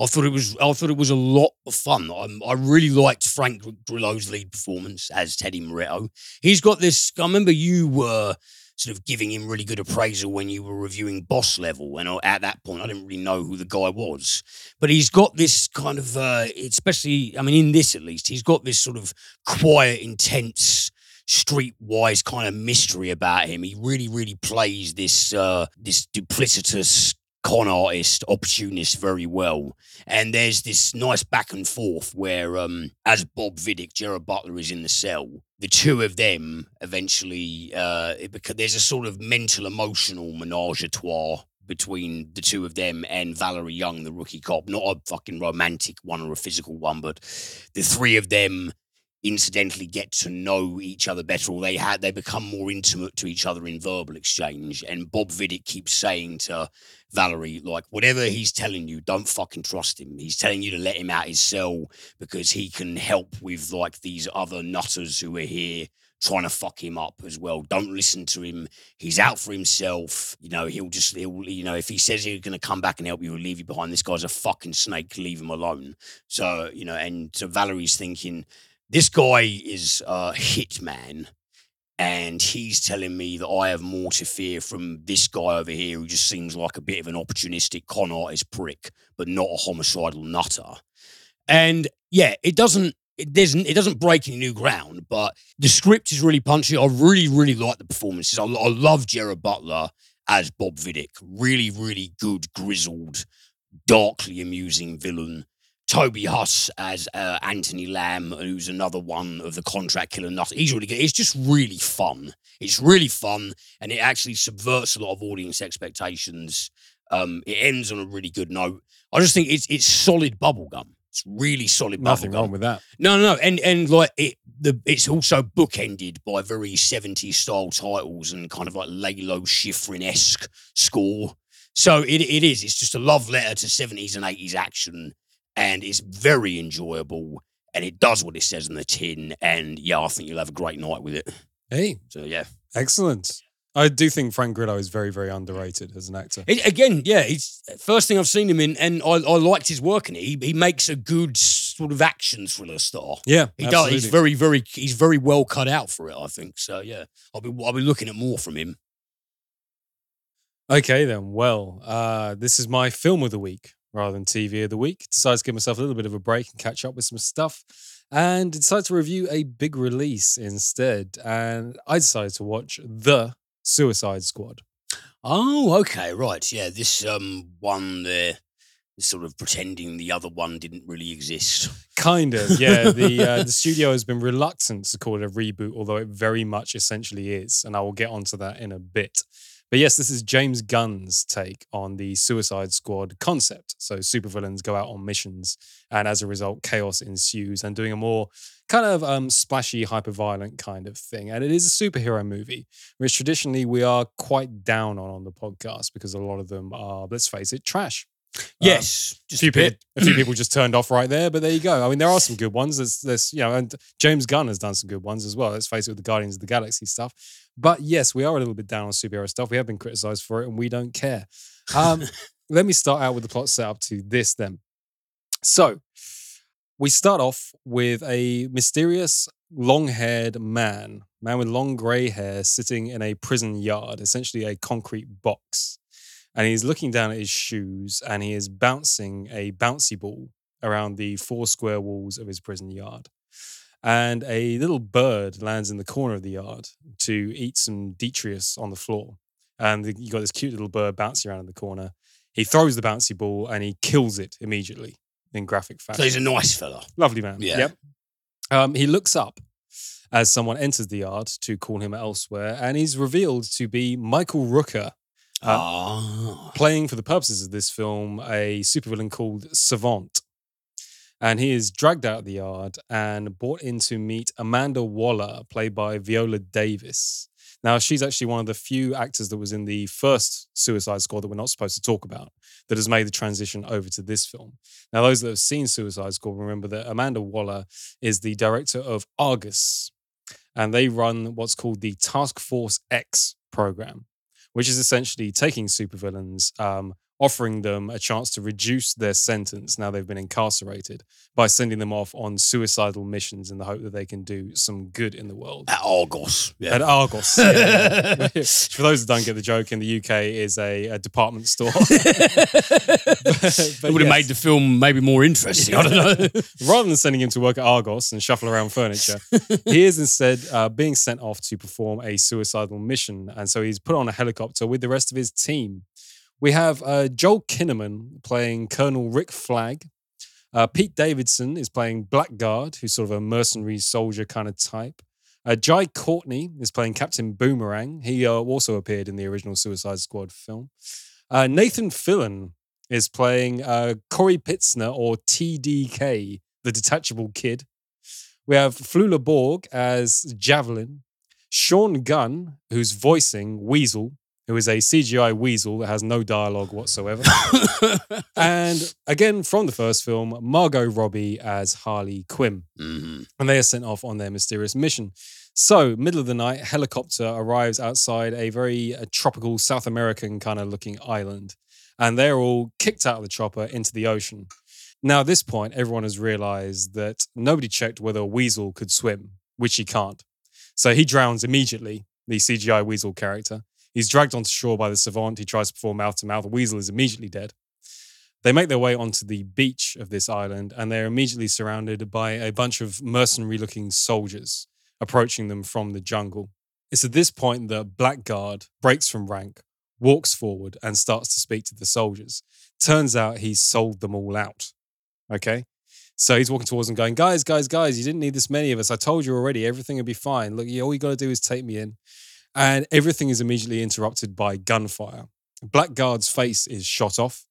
I thought it was I thought it was a lot of fun. I, I really liked Frank Grillo's lead performance as Teddy Murretto. He's got this. I remember you were sort of giving him really good appraisal when you were reviewing Boss Level, and at that point I didn't really know who the guy was. But he's got this kind of, uh, especially I mean in this at least, he's got this sort of quiet, intense streetwise kind of mystery about him. He really, really plays this uh, this duplicitous con artist, opportunist very well. And there's this nice back and forth where, um, as Bob Viddick, Gerard Butler is in the cell, the two of them eventually, uh, it beca- there's a sort of mental, emotional menage a trois between the two of them and Valerie Young, the rookie cop. Not a fucking romantic one or a physical one, but the three of them incidentally get to know each other better or they had they become more intimate to each other in verbal exchange. And bob viddick keeps saying to valerie like whatever he's telling you don't fucking trust him. He's telling you to let him out his cell because he can help with like these other nutters who are here trying to fuck him up as well. Don't listen to him. He's out for himself. You know he'll just he'll you know if he says he's going to come back and help you he'll leave you behind. This guy's a fucking snake. Leave him alone. So you know and so valerie's thinking this guy is a hitman and he's telling me that I have more to fear from this guy over here who just seems like a bit of an opportunistic con artist prick, but not a homicidal nutter. And yeah, it doesn't it doesn't it doesn't break any new ground, but the script is really punchy. I really, really like the performances. I, I love Gerard Butler as Bob Viddick. Really, really good, grizzled, darkly amusing villain. Toby Huss as uh, Anthony Lamb, who's another one of the contract killer nuts. He's really good. It's just really fun. It's really fun, and it actually subverts a lot of audience expectations. Um, it ends on a really good note. I just think it's it's solid bubblegum. It's really solid. Nothing bubblegum. wrong with that. No, no, no, and and like it, the it's also bookended by very 70s style titles and kind of like Lalo Schifrin esque score. So it it is. It's just a love letter to 70s and 80s action, and it's very enjoyable. And it does what it says in the tin. And yeah, I think you'll have a great night with it. Hey, So yeah, excellent. I do think Frank Grillo is very, very underrated as an actor. It- again, yeah, it's first thing I've seen him in, and I, I liked his work. And he he makes a good sort of action thriller star. Yeah, He does. He's very, very, he's very well cut out for it. I think so. Yeah, I'll be, I'll be looking at more from him. Okay, then. Well, uh, this is my film of the week rather than TV of the week. Decided to give myself a little bit of a break and catch up with some stuff, and decided to review a big release instead. And I decided to watch The Suicide Squad. Oh, okay, right. Yeah, this um one there is sort of pretending the other one didn't really exist. Kind of, yeah. The uh, the studio has been reluctant to call it a reboot, although it very much essentially is, and I will get onto that in a bit. But yes, this is James Gunn's take on the Suicide Squad concept. So supervillains go out on missions, and as a result, chaos ensues, and doing a more kind of um, splashy, hyper-violent kind of thing. And it is a superhero movie, which traditionally we are quite down on on the podcast because a lot of them are, let's face it, trash. Um, Yes, a few a people, a few people just turned off right there, but there you go. I mean, there are some good ones. There's, there's, you know, and James Gunn has done some good ones as well. Let's face it, with the Guardians of the Galaxy stuff. But yes, we are a little bit down on superhero stuff. We have been criticized for it, and we don't care. Um, let me start out with the plot setup to this then. So we start off with a mysterious, long-haired man, man with long grey hair, sitting in a prison yard, essentially a concrete box and he's looking down at his shoes and he is bouncing a bouncy ball around the four square walls of his prison yard. And a little bird lands in the corner of the yard to eat some detritus on the floor. And you got this cute little bird bouncing around in the corner. He throws the bouncy ball and he kills it immediately in graphic fashion. So he's a nice fella. Lovely man. Yeah. Yep. Um, he looks up as someone enters the yard to call him elsewhere, and he's revealed to be Michael Rooker, Uh, ah, playing for the purposes of this film a supervillain called Savant. And he is dragged out of the yard and brought in to meet Amanda Waller, played by Viola Davis. Now, she's actually one of the few actors that was in the first Suicide Squad that we're not supposed to talk about that has made the transition over to this film. Now, those that have seen Suicide Squad remember that Amanda Waller is the director of Argus, and they run what's called the Task Force X program which is essentially taking supervillains, um, offering them a chance to reduce their sentence now they've been incarcerated by sending them off on suicidal missions in the hope that they can do some good in the world. at Argos. Yeah. At Argos. yeah, yeah. For those that don't get the joke, in the UK is a, a department store. it would have made the film maybe more interesting. I don't know. Rather than sending him to work at Argos and shuffle around furniture, he is instead uh, being sent off to perform a suicidal mission. And so he's put on a helicopter with the rest of his team. We have uh, Joel Kinnaman playing Colonel Rick Flagg. Uh, Pete Davidson is playing Blackguard, who's sort of a mercenary soldier kind of type. Uh, Jai Courtney is playing Captain Boomerang. He uh, also appeared in the original Suicide Squad film. Uh, Nathan Fillion is playing uh, Corey Pitzner or TDK, the detachable kid. We have Flula Borg as Javelin, Sean Gunn, who's voicing Weasel, who is a CGI weasel that has no dialogue whatsoever. and again, from the first film, Margot Robbie as Harley Quinn Mhm. and they are sent off on their mysterious mission. So, middle of the night, helicopter arrives outside a very uh, tropical South American kind of looking island, and they're all kicked out of the chopper into the ocean. Now, at this point, everyone has realized that nobody checked whether a weasel could swim, which he can't. So he drowns immediately, the CGI weasel character. He's dragged onto shore by the savant. He tries to perform mouth to mouth. Weasel is immediately dead. They make their way onto the beach of this island and they're immediately surrounded by a bunch of mercenary looking soldiers approaching them from the jungle. It's at this point that Blackguard breaks from rank, walks forward, and starts to speak to the soldiers. Turns out he's sold them all out. Okay? So he's walking towards them, going, Guys, guys, guys, you didn't need this many of us. I told you already, everything will be fine. Look, all you got to do is take me in. And everything is immediately interrupted by gunfire. Blackguard's face is shot off.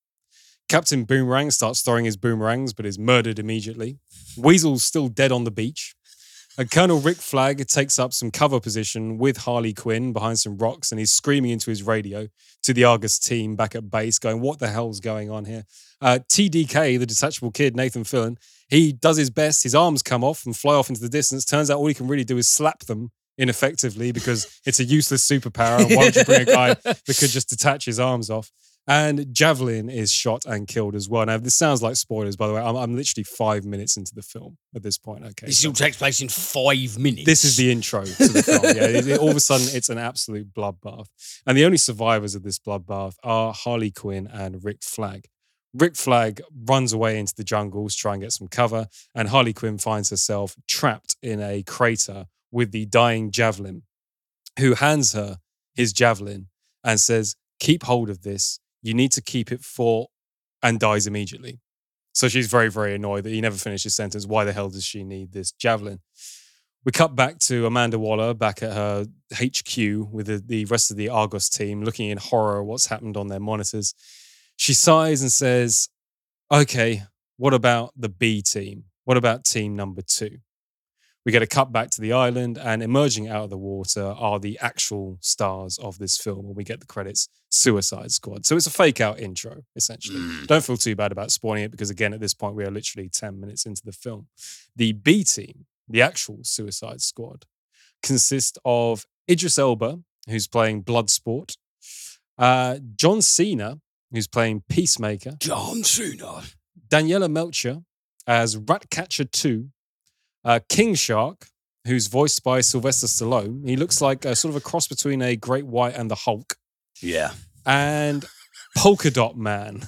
Captain Boomerang starts throwing his boomerangs, but is murdered immediately. Weasel's still dead on the beach. And Colonel Rick Flag takes up some cover position with Harley Quinn behind some rocks, and he's screaming into his radio to the Argus team back at base, going, What the hell's going on here? Uh, TDK, the detachable kid, Nathan Fillion, he does his best. His arms come off and fly off into the distance. Turns out all he can really do is slap them ineffectively because it's a useless superpower. And why would you bring a guy that could just detach his arms off? And Javelin is shot and killed as well. Now, this sounds like spoilers, by the way. I'm, I'm literally five minutes into the film at this point. Okay. This so all takes place in five minutes. this is the intro to the film. Yeah, it- it- all of a sudden, it's an absolute bloodbath. And the only survivors of this bloodbath are Harley Quinn and Rick Flag. Rick Flag runs away into the jungles, to try and get some cover, and Harley Quinn finds herself trapped in a crater with the dying Javelin, who hands her his javelin and says, Keep hold of this. You need to keep it for, and dies immediately. So she's very, very annoyed that he never finished his sentence. Why the hell does she need this javelin? We cut back to Amanda Waller back at her HQ with the, the rest of the Argos team looking in horror at what's happened on their monitors. She sighs and says, Okay, what about the B team? What about team number two? We get a cut back to the island, and emerging out of the water are the actual stars of this film. And we get the credits Suicide Squad. So it's a fake out intro, essentially. Mm. Don't feel too bad about spoiling it because, again, at this point, we are literally 10 minutes into the film. The B team, the actual Suicide Squad, consist of Idris Elba, who's playing Bloodsport, uh, John Cena, who's playing Peacemaker, John Cena. Daniela Melchior as Ratcatcher 2, uh, King Shark, who's voiced by Sylvester Stallone. He looks like a, sort of a cross between a Great White and the Hulk Yeah. and Polka Dot Man,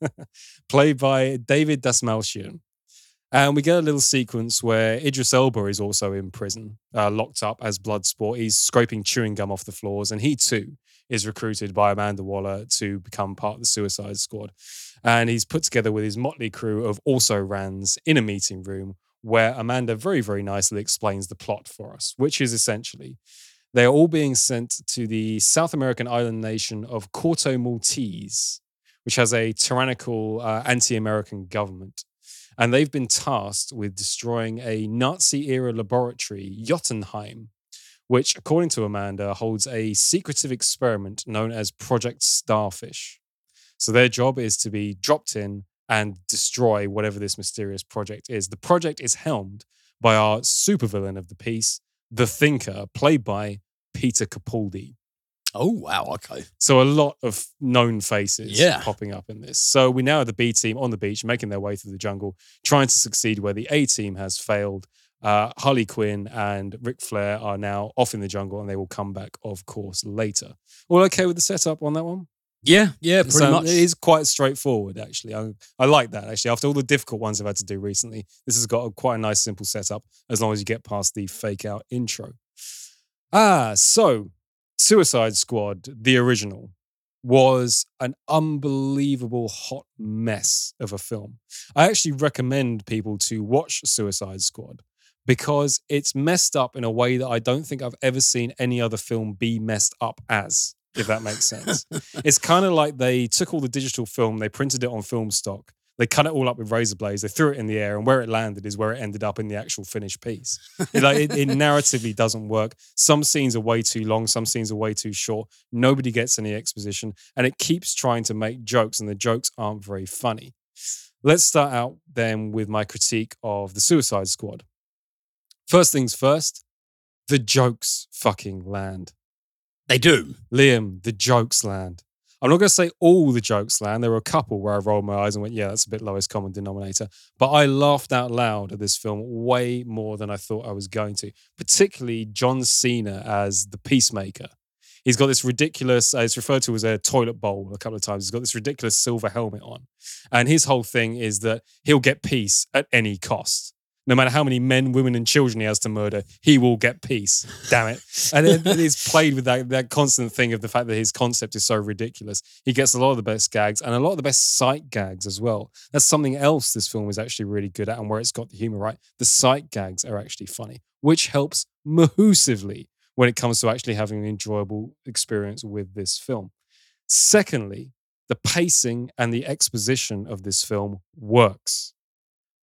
played by David Dastmalchian. And we get a little sequence where Idris Elba is also in prison, uh, locked up as Bloodsport. He's scraping chewing gum off the floors, and he too is recruited by Amanda Waller to become part of the Suicide Squad. And he's put together with his motley crew of also rans in a meeting room where Amanda very, very nicely explains the plot for us, which is essentially they are all being sent to the South American island nation of Corto Maltese, which has a tyrannical uh, anti American government. And they've been tasked with destroying a Nazi era laboratory, Jotunheim, which, according to Amanda, holds a secretive experiment known as Project Starfish. So their job is to be dropped in and destroy whatever this mysterious project is. The project is helmed by our supervillain of the piece, the Thinker, played by Peter Capaldi. Oh, wow. Okay. So a lot of known faces Yeah. popping up in this. So we now have the B team on the beach, making their way through the jungle, trying to succeed where the A team has failed. Uh, Harley Quinn and Ric Flair are now off in the jungle, and they will come back, of course, later. All okay with the setup on that one? Yeah. Yeah. Pretty So much. It is quite straightforward, actually. I, I like that, actually. After all the difficult ones I've had to do recently, this has got a, quite a nice, simple setup as long as you get past the fake out intro. Ah, so Suicide Squad, the original, was an unbelievable hot mess of a film. I actually recommend people to watch Suicide Squad because it's messed up in a way that I don't think I've ever seen any other film be messed up as, if that makes sense. it's kind of like they took all the digital film, they printed it on film stock, they cut it all up with razor blades, they threw it in the air, and where it landed is where it ended up in the actual finished piece. Like, it, it narratively doesn't work. Some scenes are way too long, some scenes are way too short. Nobody gets any exposition, and it keeps trying to make jokes, and the jokes aren't very funny. Let's start out then with my critique of the Suicide Squad. First things first, the jokes fucking land. They do. Liam, the jokes land. I'm not going to say all the jokes land. There were a couple where I rolled my eyes and went, yeah, that's a bit lowest common denominator. But I laughed out loud at this film way more than I thought I was going to, particularly John Cena as the peacemaker. He's got this ridiculous, uh, it's referred to as a toilet bowl a couple of times. He's got this ridiculous silver helmet on. And his whole thing is that he'll get peace at any cost. No matter how many men, women, and children he has to murder, he will get peace. Damn it. And it, it is played with that, that constant thing of the fact that his concept is so ridiculous. He gets a lot of the best gags and a lot of the best sight gags as well. That's something else this film is actually really good at and where it's got the humor right. The sight gags are actually funny, which helps mahoosively when it comes to actually having an enjoyable experience with this film. Secondly, the pacing and the exposition of this film works.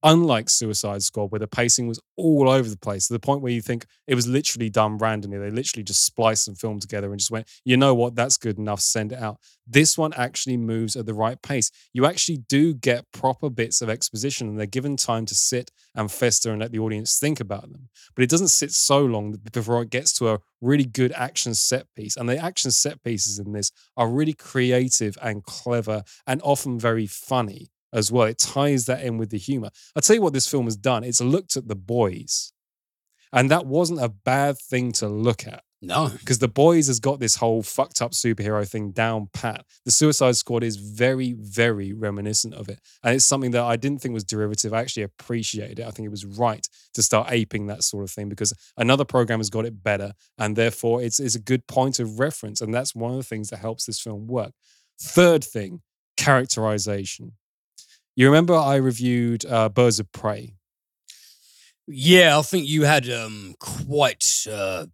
Unlike Suicide Squad, where the pacing was all over the place to the point where you think it was literally done randomly. They literally just spliced and filmed together and just went, you know what, that's good enough, send it out. This one actually moves at the right pace. You actually do get proper bits of exposition and they're given time to sit and fester and let the audience think about them. But it doesn't sit so long before it gets to a really good action set piece. And the action set pieces in this are really creative and clever and often very funny as well. It ties that in with the humor. I'll tell you what this film has done. It's looked at the boys. And that wasn't a bad thing to look at No. because the boys has got this whole fucked up superhero thing down pat. The Suicide Squad is very, very reminiscent of it, and it's something that I didn't think was derivative. I actually appreciated it. I think it was right to start aping that sort of thing because another program has got it better, and therefore it's it's a good point of reference, and that's one of the things that helps this film work. Third thing, characterization. You remember I reviewed uh, Birds of Prey. Yeah, I think you had um quite uh,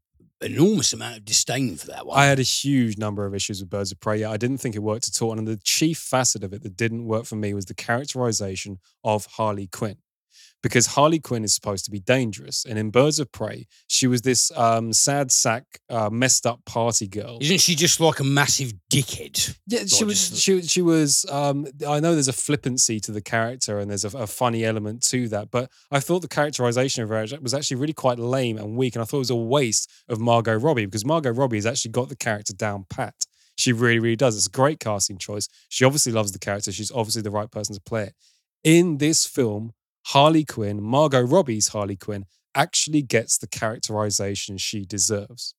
enormous amount of disdain for that one. I had a huge number of issues with Birds of Prey. I didn't think it worked at all. And the chief facet of it that didn't work for me was the characterization of Harley Quinn. Because Harley Quinn is supposed to be dangerous. And in Birds of Prey, she was this um, sad sack, uh, messed up party girl. Isn't she just like a massive dickhead? Yeah, she Like was. just- She she was. Um, I know there's a flippancy to the character, and there's a, a funny element to that. But I thought the characterization of her was actually really quite lame and weak, and I thought it was a waste of Margot Robbie because Margot Robbie has actually got the character down pat. She really, really does. It's a great casting choice. She obviously loves the character. She's obviously the right person to play it. In this film, Harley Quinn, Margot Robbie's Harley Quinn, actually gets the characterization she deserves.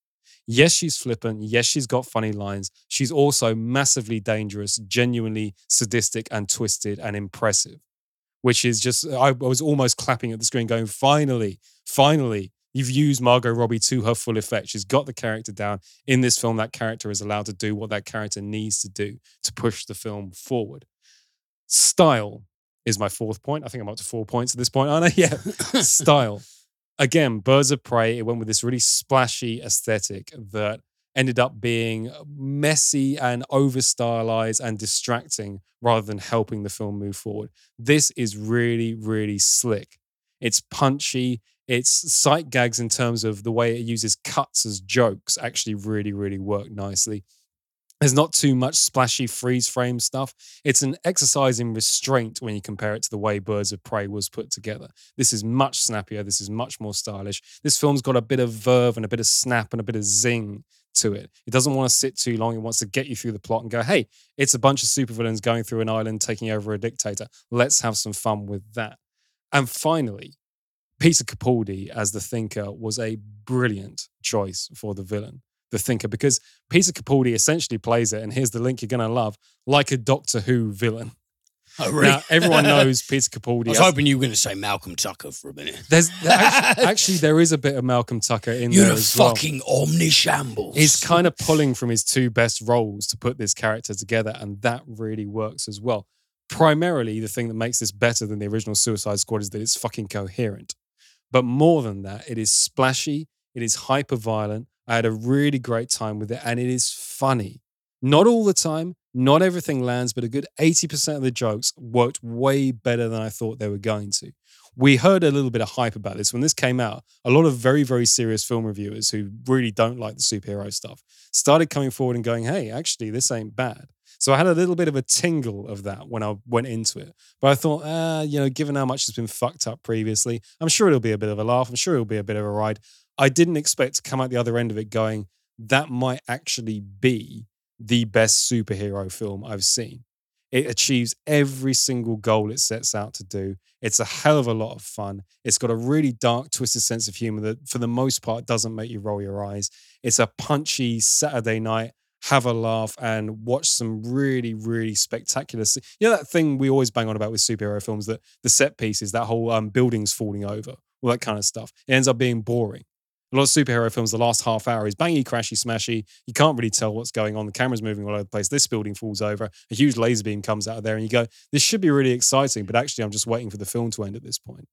Yes, she's flippant. Yes, she's got funny lines. She's also massively dangerous, genuinely sadistic and twisted and impressive, which is just, I was almost clapping at the screen going, finally, finally, you've used Margot Robbie to her full effect. She's got the character down. In this film, that character is allowed to do what that character needs to do to push the film forward. Style is my fourth point. I think I'm up to four points at this point, aren't I? Yeah. Style. Again, Birds of Prey, it went with this really splashy aesthetic that ended up being messy and over stylized and distracting rather than helping the film move forward. This is really, really slick. It's punchy. Its sight gags in terms of the way it uses cuts as jokes actually really, really work nicely. There's not too much splashy freeze frame stuff. It's an exercise in restraint when you compare it to the way Birds of Prey was put together. This is much snappier. This is much more stylish. This film's got a bit of verve and a bit of snap and a bit of zing to it. It doesn't want to sit too long. It wants to get you through the plot and go, hey, it's a bunch of supervillains going through an island taking over a dictator. Let's have some fun with that. And finally, Peter Capaldi as the Thinker was a brilliant choice for the villain, the Thinker, because Peter Capaldi essentially plays it, and here's the link you're going to love, like a Doctor Who villain. Oh, really? Now, everyone knows Peter Capaldi. I was hoping you were going to say Malcolm Tucker for a minute. There's actually, actually there is a bit of Malcolm Tucker in You're there a as well. fucking omnishambles. He's kind of pulling from his two best roles to put this character together, and that really works as well. Primarily, the thing that makes this better than the original Suicide Squad is that it's fucking coherent. But more than that, it is splashy, it is hyper violent. I had a really great time with it, and it is funny. Not all the time, not everything lands, but a good 80% of the jokes worked way better than I thought they were going to. We heard a little bit of hype about this when this came out. A lot of very, very serious film reviewers who really don't like the superhero stuff started coming forward and going, hey, actually, this ain't bad. So I had a little bit of a tingle of that when I went into it. But I thought, ah, you know, given how much has been fucked up previously, I'm sure it'll be a bit of a laugh. I'm sure it'll be a bit of a ride. I didn't expect to come out the other end of it going, that might actually be the best superhero film I've seen. It achieves every single goal it sets out to do. It's a hell of a lot of fun. It's got a really dark, twisted sense of humor that, for the most part, doesn't make you roll your eyes. It's a punchy Saturday night, have a laugh, and watch some really, really spectacular. You know that thing we always bang on about with superhero films that the set pieces, that whole um, buildings falling over, all that kind of stuff. It ends up being boring. A lot of superhero films, the last half hour is bangy, crashy, smashy. You can't really tell what's going on. The camera's moving all over the place. This building falls over. A huge laser beam comes out of there, and you go, This should be really exciting. But actually, I'm just waiting for the film to end at this point.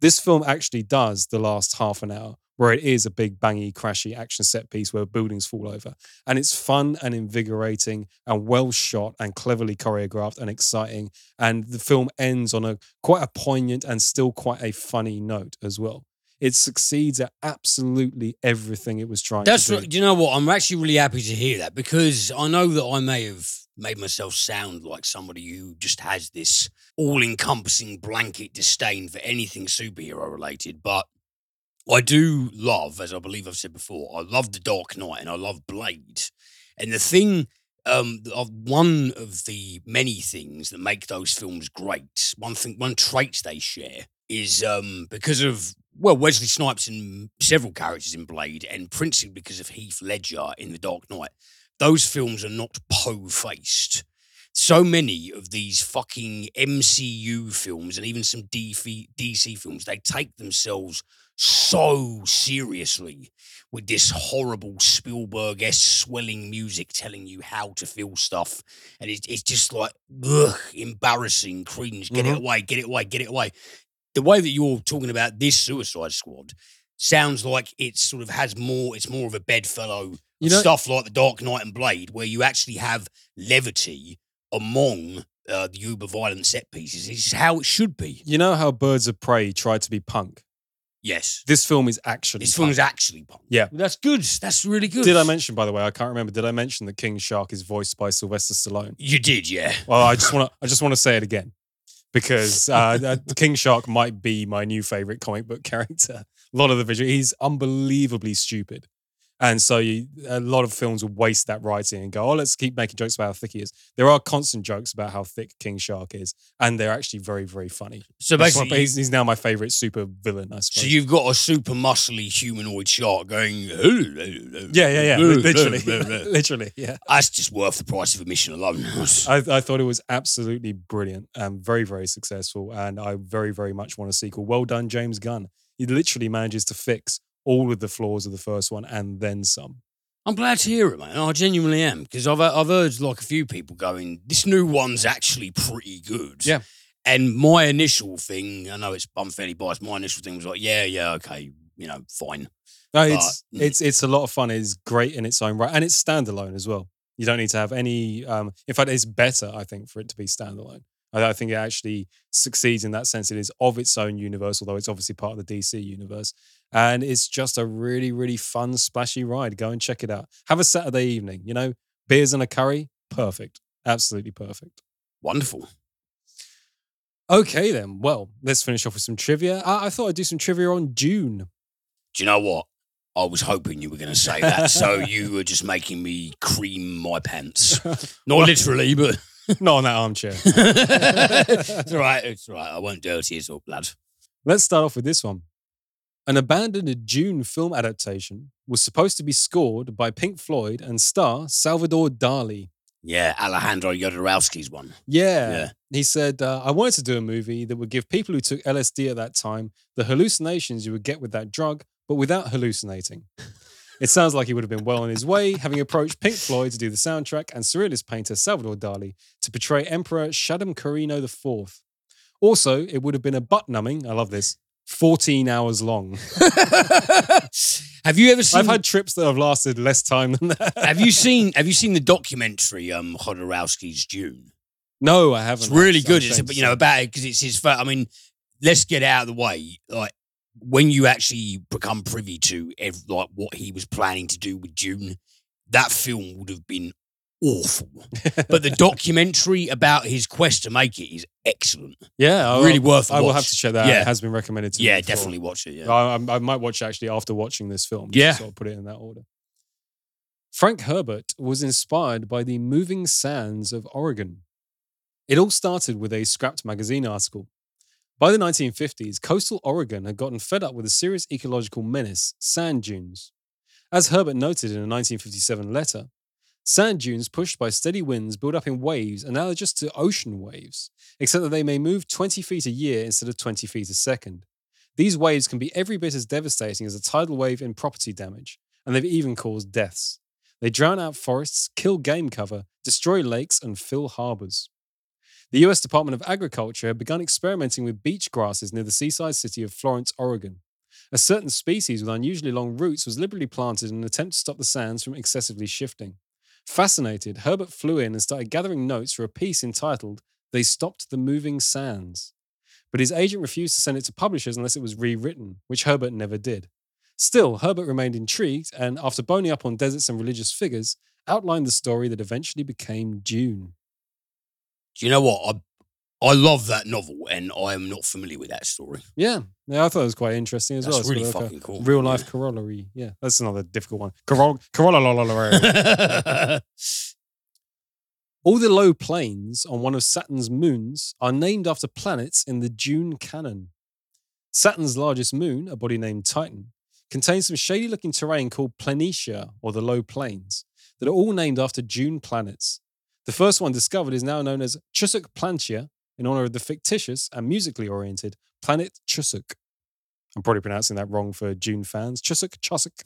This film actually does the last half an hour where it is a big bangy, crashy action set piece where buildings fall over. And it's fun and invigorating and well shot and cleverly choreographed and exciting. And the film ends on a quite a poignant and still quite a funny note as well. It succeeds at absolutely everything it was trying That's to do. right. You know what? I'm actually really happy to hear that because I know that I may have made myself sound like somebody who just has this all encompassing blanket disdain for anything superhero related. But I do love, as I believe I've said before, I love The Dark Knight and I love Blade. And the thing, um, of one of the many things that make those films great, one thing, one trait they share is um, because of well Wesley Snipes and several characters in Blade, and principally because of Heath Ledger in The Dark Knight. Those films are not po faced. So many of these fucking MCU films and even some DC, DC films, they take themselves so seriously with this horrible Spielberg esque swelling music telling you how to feel stuff. And it's, it's just like, ugh, embarrassing, cringe. Get it Mhm. away, get it away, get it away. The way that you're talking about this Suicide Squad sounds like it sort of has more, it's more of a bedfellow You know- stuff like The Dark Knight and Blade, where you actually have levity among uh, the uber violent set pieces. It's how it should be. You know how Birds of Prey tried to be punk? Yes. This film is actually This punk. film is actually punk. Yeah. That's good. That's really good. Did I mention, by the way, I can't remember, did I mention that King Shark is voiced by Sylvester Stallone? You did, yeah. Well, I just want to I just want to say it again because uh, uh, King Shark might be my new favorite comic book character. A lot of the visual, he's unbelievably stupid. And so you, a lot of films will waste that writing and go, oh, let's keep making jokes about how thick he is. There are constant jokes about how thick King Shark is, and they're actually very, very funny. So That's basically, he's, he's now my favorite super villain, I suppose. so you've got a super muscly humanoid shark going. yeah, yeah, yeah. Literally. literally, yeah. That's just worth the price of admission alone. I, I thought it was absolutely brilliant and very, very successful. And I very, very much want a sequel. Well done, James Gunn. He literally manages to fix all of the flaws of the first one and then some. I'm glad to hear it, man. I genuinely am because I've I've heard like a few people going, this new one's actually pretty good. Yeah. And my initial thing, I know it's I'm fairly biased. My initial thing was like, yeah, yeah, okay, you know, fine. No, it's mm. it's it's a lot of fun. It's great in its own right, and it's standalone as well. You don't need to have any. Um, in fact, it's better, I think, for it to be standalone. I, I think it actually succeeds in that sense. It is of its own universe, although it's obviously part of the DC universe, and it's just a really, really fun, splashy ride. Go and check it out. Have a Saturday evening. You know, beers and a curry, perfect, absolutely perfect. Wonderful. Okay, then. Well, let's finish off with some trivia. I, I thought I'd do some trivia on Dune. Do you know what? I was hoping you were going to say that, so you were just making me cream my pants. Not literally, but Not on that armchair. it's all right. It's all right. I won't dirty it up, lad. Let's start off with this one. An abandoned Dune film adaptation was supposed to be scored by Pink Floyd and star Salvador Dali. Yeah, Alejandro Jodorowsky's one. Yeah. Yeah. He said, uh, I wanted to do a movie that would give people who took LSD at that time the hallucinations you would get with that drug, but without hallucinating. It sounds like he would have been well on his way, having approached Pink Floyd to do the soundtrack and surrealist painter Salvador Dali to portray Emperor Shaddam Corrino IV. Also, it would have been a butt numbing, I love this, 14 hours long. have you ever seen? I've had trips that have lasted less time than that. have you seen? Have you seen the documentary um, Jodorowsky's Dune? No, I haven't. It's really good. It's you know about it because it's his. fir- I mean, let's get out of the way. Like when you actually become privy to ev- like what he was planning to do with Dune, that film would have been awful. but the documentary about his quest to make it is excellent. yeah, I, really worth I will have to check that. out. Yeah. It has been recommended to me. Yeah, definitely watch it. Yeah. I, I- I might watch it actually after watching this film. Yeah. So I'll put it in that order. Frank Herbert was inspired by the moving sands of Oregon. It all started with a scrapped magazine article. By the 1950s, coastal Oregon had gotten fed up with a serious ecological menace sand dunes. As Herbert noted in a 1957 letter, sand dunes pushed by steady winds build up in waves analogous to ocean waves, except that they may move 20 feet a year instead of 20 feet a second. These waves can be every bit as devastating as a tidal wave in property damage, and they've even caused deaths. They drown out forests, kill game cover, destroy lakes, and fill harbors. The US Department of Agriculture had begun experimenting with beach grasses near the seaside city of Florence, Oregon. A certain species with unusually long roots was liberally planted in an attempt to stop the sands from excessively shifting. Fascinated, Herbert flew in and started gathering notes for a piece entitled They Stopped the Moving Sands. But his agent refused to send it to publishers unless it was rewritten, which Herbert never did. Still, Herbert remained intrigued and, after boning up on deserts and religious figures, outlined the story that eventually became Dune. Do you know what? I I love that novel, and I am not familiar with that story. Yeah, yeah, I thought it was quite interesting as That's well. It's really like fucking cool. Real life corollary. Yeah, that's another difficult one. Corol- corollary. All the low plains on one of Saturn's moons are named after planets in the Dune canon. Saturn's largest moon, a body named Titan, contains some shady looking terrain called Planitia, or the Low Plains, that are all named after Dune planets. The first one discovered is now known as Chusuk Planitia, in honor of the fictitious and musically oriented planet Chusuk. I'm probably pronouncing that wrong for Dune fans. Chusuk, Chusuk.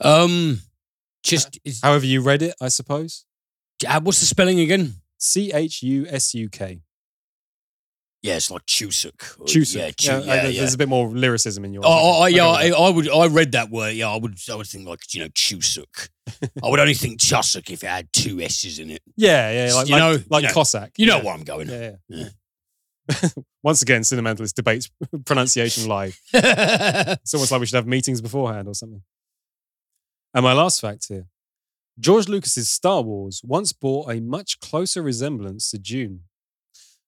um, just is, However you read it, I suppose. uh, what's the spelling again? C H U S U K. Yeah, it's like Chusuk. Chusuk. Yeah, Yeah, uh, yeah, there's, yeah. there's a bit more lyricism in your. Oh, oh, Okay, yeah, I'll I. I would. I read that word. Yeah, I would. I would think like you know Chusuk. I would only think Chusuk if it had two s's in it. yeah, yeah, like, You like, know- like you know- Cossack. You know yeah. where I'm going. Yeah, yeah. Once again, Cinementalist debates pronunciation live. It's almost like we should have meetings beforehand or something. And my last fact here George Lucas's Star Wars once bore a much closer resemblance to Dune.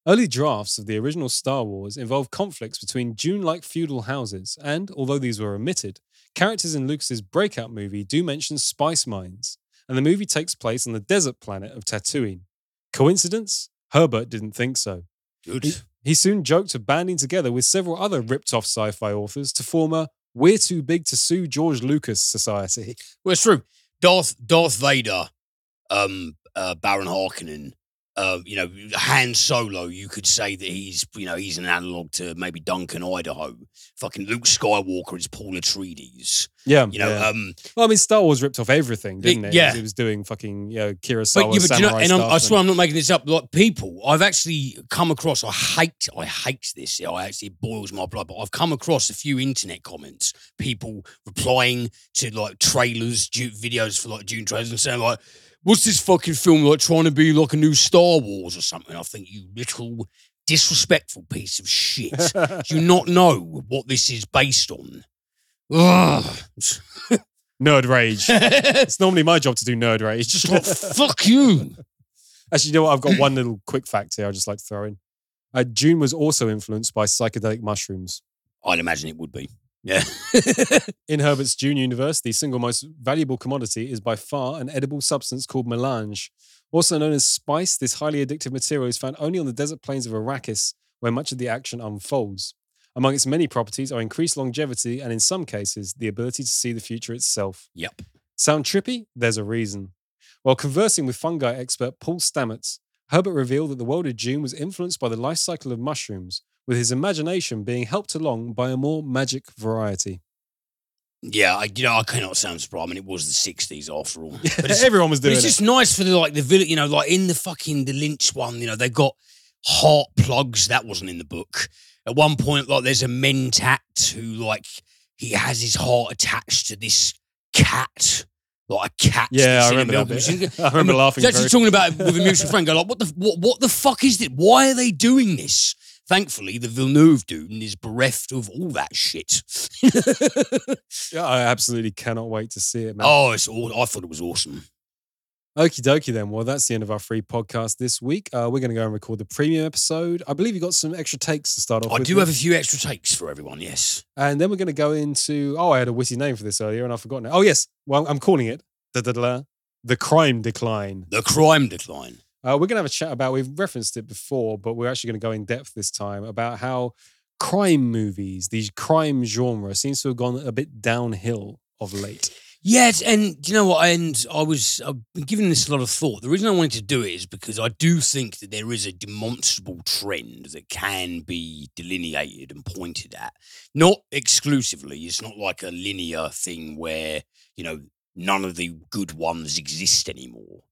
Early drafts of the original Star Wars involved conflicts between Dune like feudal houses, and although these were omitted, characters in Lucas's breakout movie do mention spice mines, and the movie takes place on the desert planet of Tatooine. Coincidence? Herbert didn't think so. Good. He soon joked of banding together with several other ripped off sci fi authors to form a We're Too Big to Sue George Lucas Society. Well, it's true. Darth Darth Vader, um, uh, Baron Harkonnen, uh, you know, Han Solo. You could say that he's, you know, he's an analog to maybe Duncan Idaho. Fucking Luke Skywalker is Paul Atreides. Yeah. You know, yeah. um, well, I mean, Star Wars ripped off everything, didn't it? yeah. It was doing fucking, you know, Kurosawa, but, yeah, but you know, and I'm, I swear I'm not making this up. Like people, I've actually come across. I hate, I hate this. I actually it boils my blood. But I've come across a few internet comments, people replying to like trailers, videos for like Dune trailers, and saying like, "What's this fucking film like? Trying to be like a new Star Wars or something?" I think you little disrespectful piece of shit. Do you not know what this is based on? Ugh. nerd rage. it's normally my job to do nerd rage. It's just like fuck you. Actually, you know what? I've got one little quick fact here I'd just like to throw in. Uh, Dune was also influenced by psychedelic mushrooms. I'd imagine it would be. Yeah. In Herbert's Dune universe, the single most valuable commodity is by far an edible substance called melange. Also known as spice, this highly addictive material is found only on the desert plains of Arrakis, where much of the action unfolds. Among its many properties are increased longevity and, in some cases, the ability to see the future itself. Yep. Sound trippy? There's a reason. While conversing with fungi expert Paul Stamets, Herbert revealed that the world of Dune was influenced by the life cycle of mushrooms, with his imagination being helped along by a more magic variety. Yeah, I, you know, I cannot sound surprised. I mean, it was the '60s after all. But it's, Everyone was doing it's it. just nice for the like the village. You know, like in the fucking the Lynch one. You know, they got heart plugs. That wasn't in the book. At one point, like there's a mentat who like he has his heart attached to this cat, like a cat. Yeah, I remember that bit. machine. I remember laughing. Actually talking about it with a mutual friend. Go like, what the what, what the fuck is this? Why are they doing this? Thankfully, the Villeneuve Dune is bereft of all that shit. Yeah, I absolutely cannot wait to see it, man. oh, it's all. I thought it was awesome. Okie dokie then. Well, that's the end of our free podcast this week. Uh, we're going to go and record the premium episode. I believe you got some extra takes to start off with. I with. do have a few extra takes for everyone. Yes. And then we're going to go into. Oh, I had a witty name for this earlier and I've forgotten it. Oh, yes. Well, I'm calling it the crime decline. The crime decline. Uh, we're going to have a chat about. We've referenced it before, but we're actually going to go in depth this time about how crime movies, the crime genre, seems to have gone a bit downhill of late. Yes, and you know what? And I was I've been giving this a lot of thought. The reason I wanted to do it is because I do think that there is a demonstrable trend that can be delineated and pointed at. Not exclusively. It's not like a linear thing where you know none of the good ones exist anymore.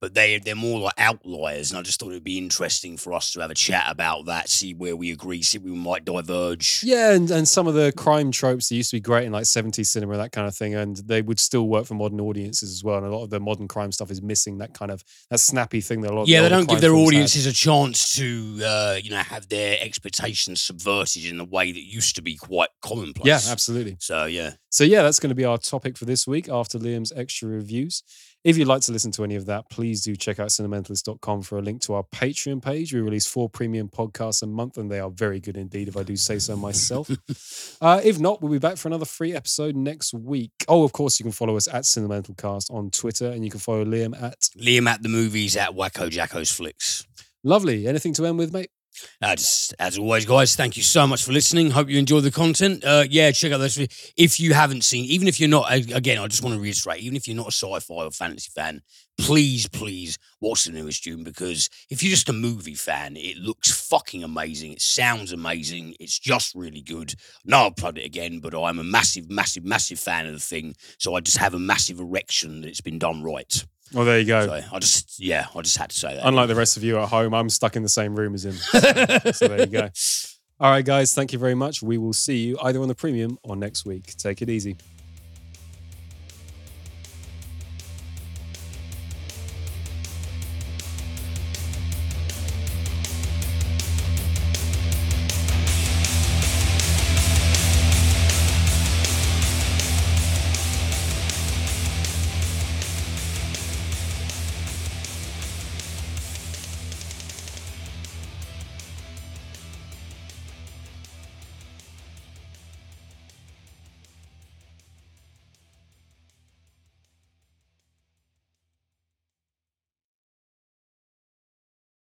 But they they're more like outliers, and I just thought it'd be interesting for us to have a chat about that, see where we agree, see where we might diverge. Yeah, and, and some of the crime tropes that used to be great in like 70s cinema, that kind of thing, and they would still work for modern audiences as well. And a lot of the modern crime stuff is missing that kind of that snappy thing that a lot of Yeah, the they don't give their films had. audiences a chance to, uh, you know, have their expectations subverted in the way that used to be quite commonplace. Yeah, absolutely. So yeah, So yeah, that's going to be our topic for this week after Liam's extra reviews. If you'd like to listen to any of that, please do check out cinementalist.com for a link to our Patreon page. We release four premium podcasts a month, and they are very good indeed, if I do say so myself. uh, if not, we'll be back for another free episode next week. Oh, of course, you can follow us at Cinementalcast on Twitter, and you can follow Liam at Liam at the movies at Wacko Jacko's Flicks. Lovely. Anything to end with, mate? Uh, just, as always, guys, thank you so much for listening. Hope you enjoy the content. Uh, yeah, check out those. If you haven't seen, even if you're not, again, I just want to reiterate, even if you're not a sci-fi or fantasy fan, please, please watch the newest Dune because if you're just a movie fan, it looks fucking amazing. It sounds amazing. It's just really good. No, I'll plug it again, but I'm a massive, massive, massive fan of the thing. So I just have a massive erection that it's been done right. Well, there you go. So I just, yeah, I just had to say that. Unlike the rest of you at home, I'm stuck in the same room as him. So, so there you go. All right, guys, thank you very much. We will see you either on the premium or next week. Take it easy.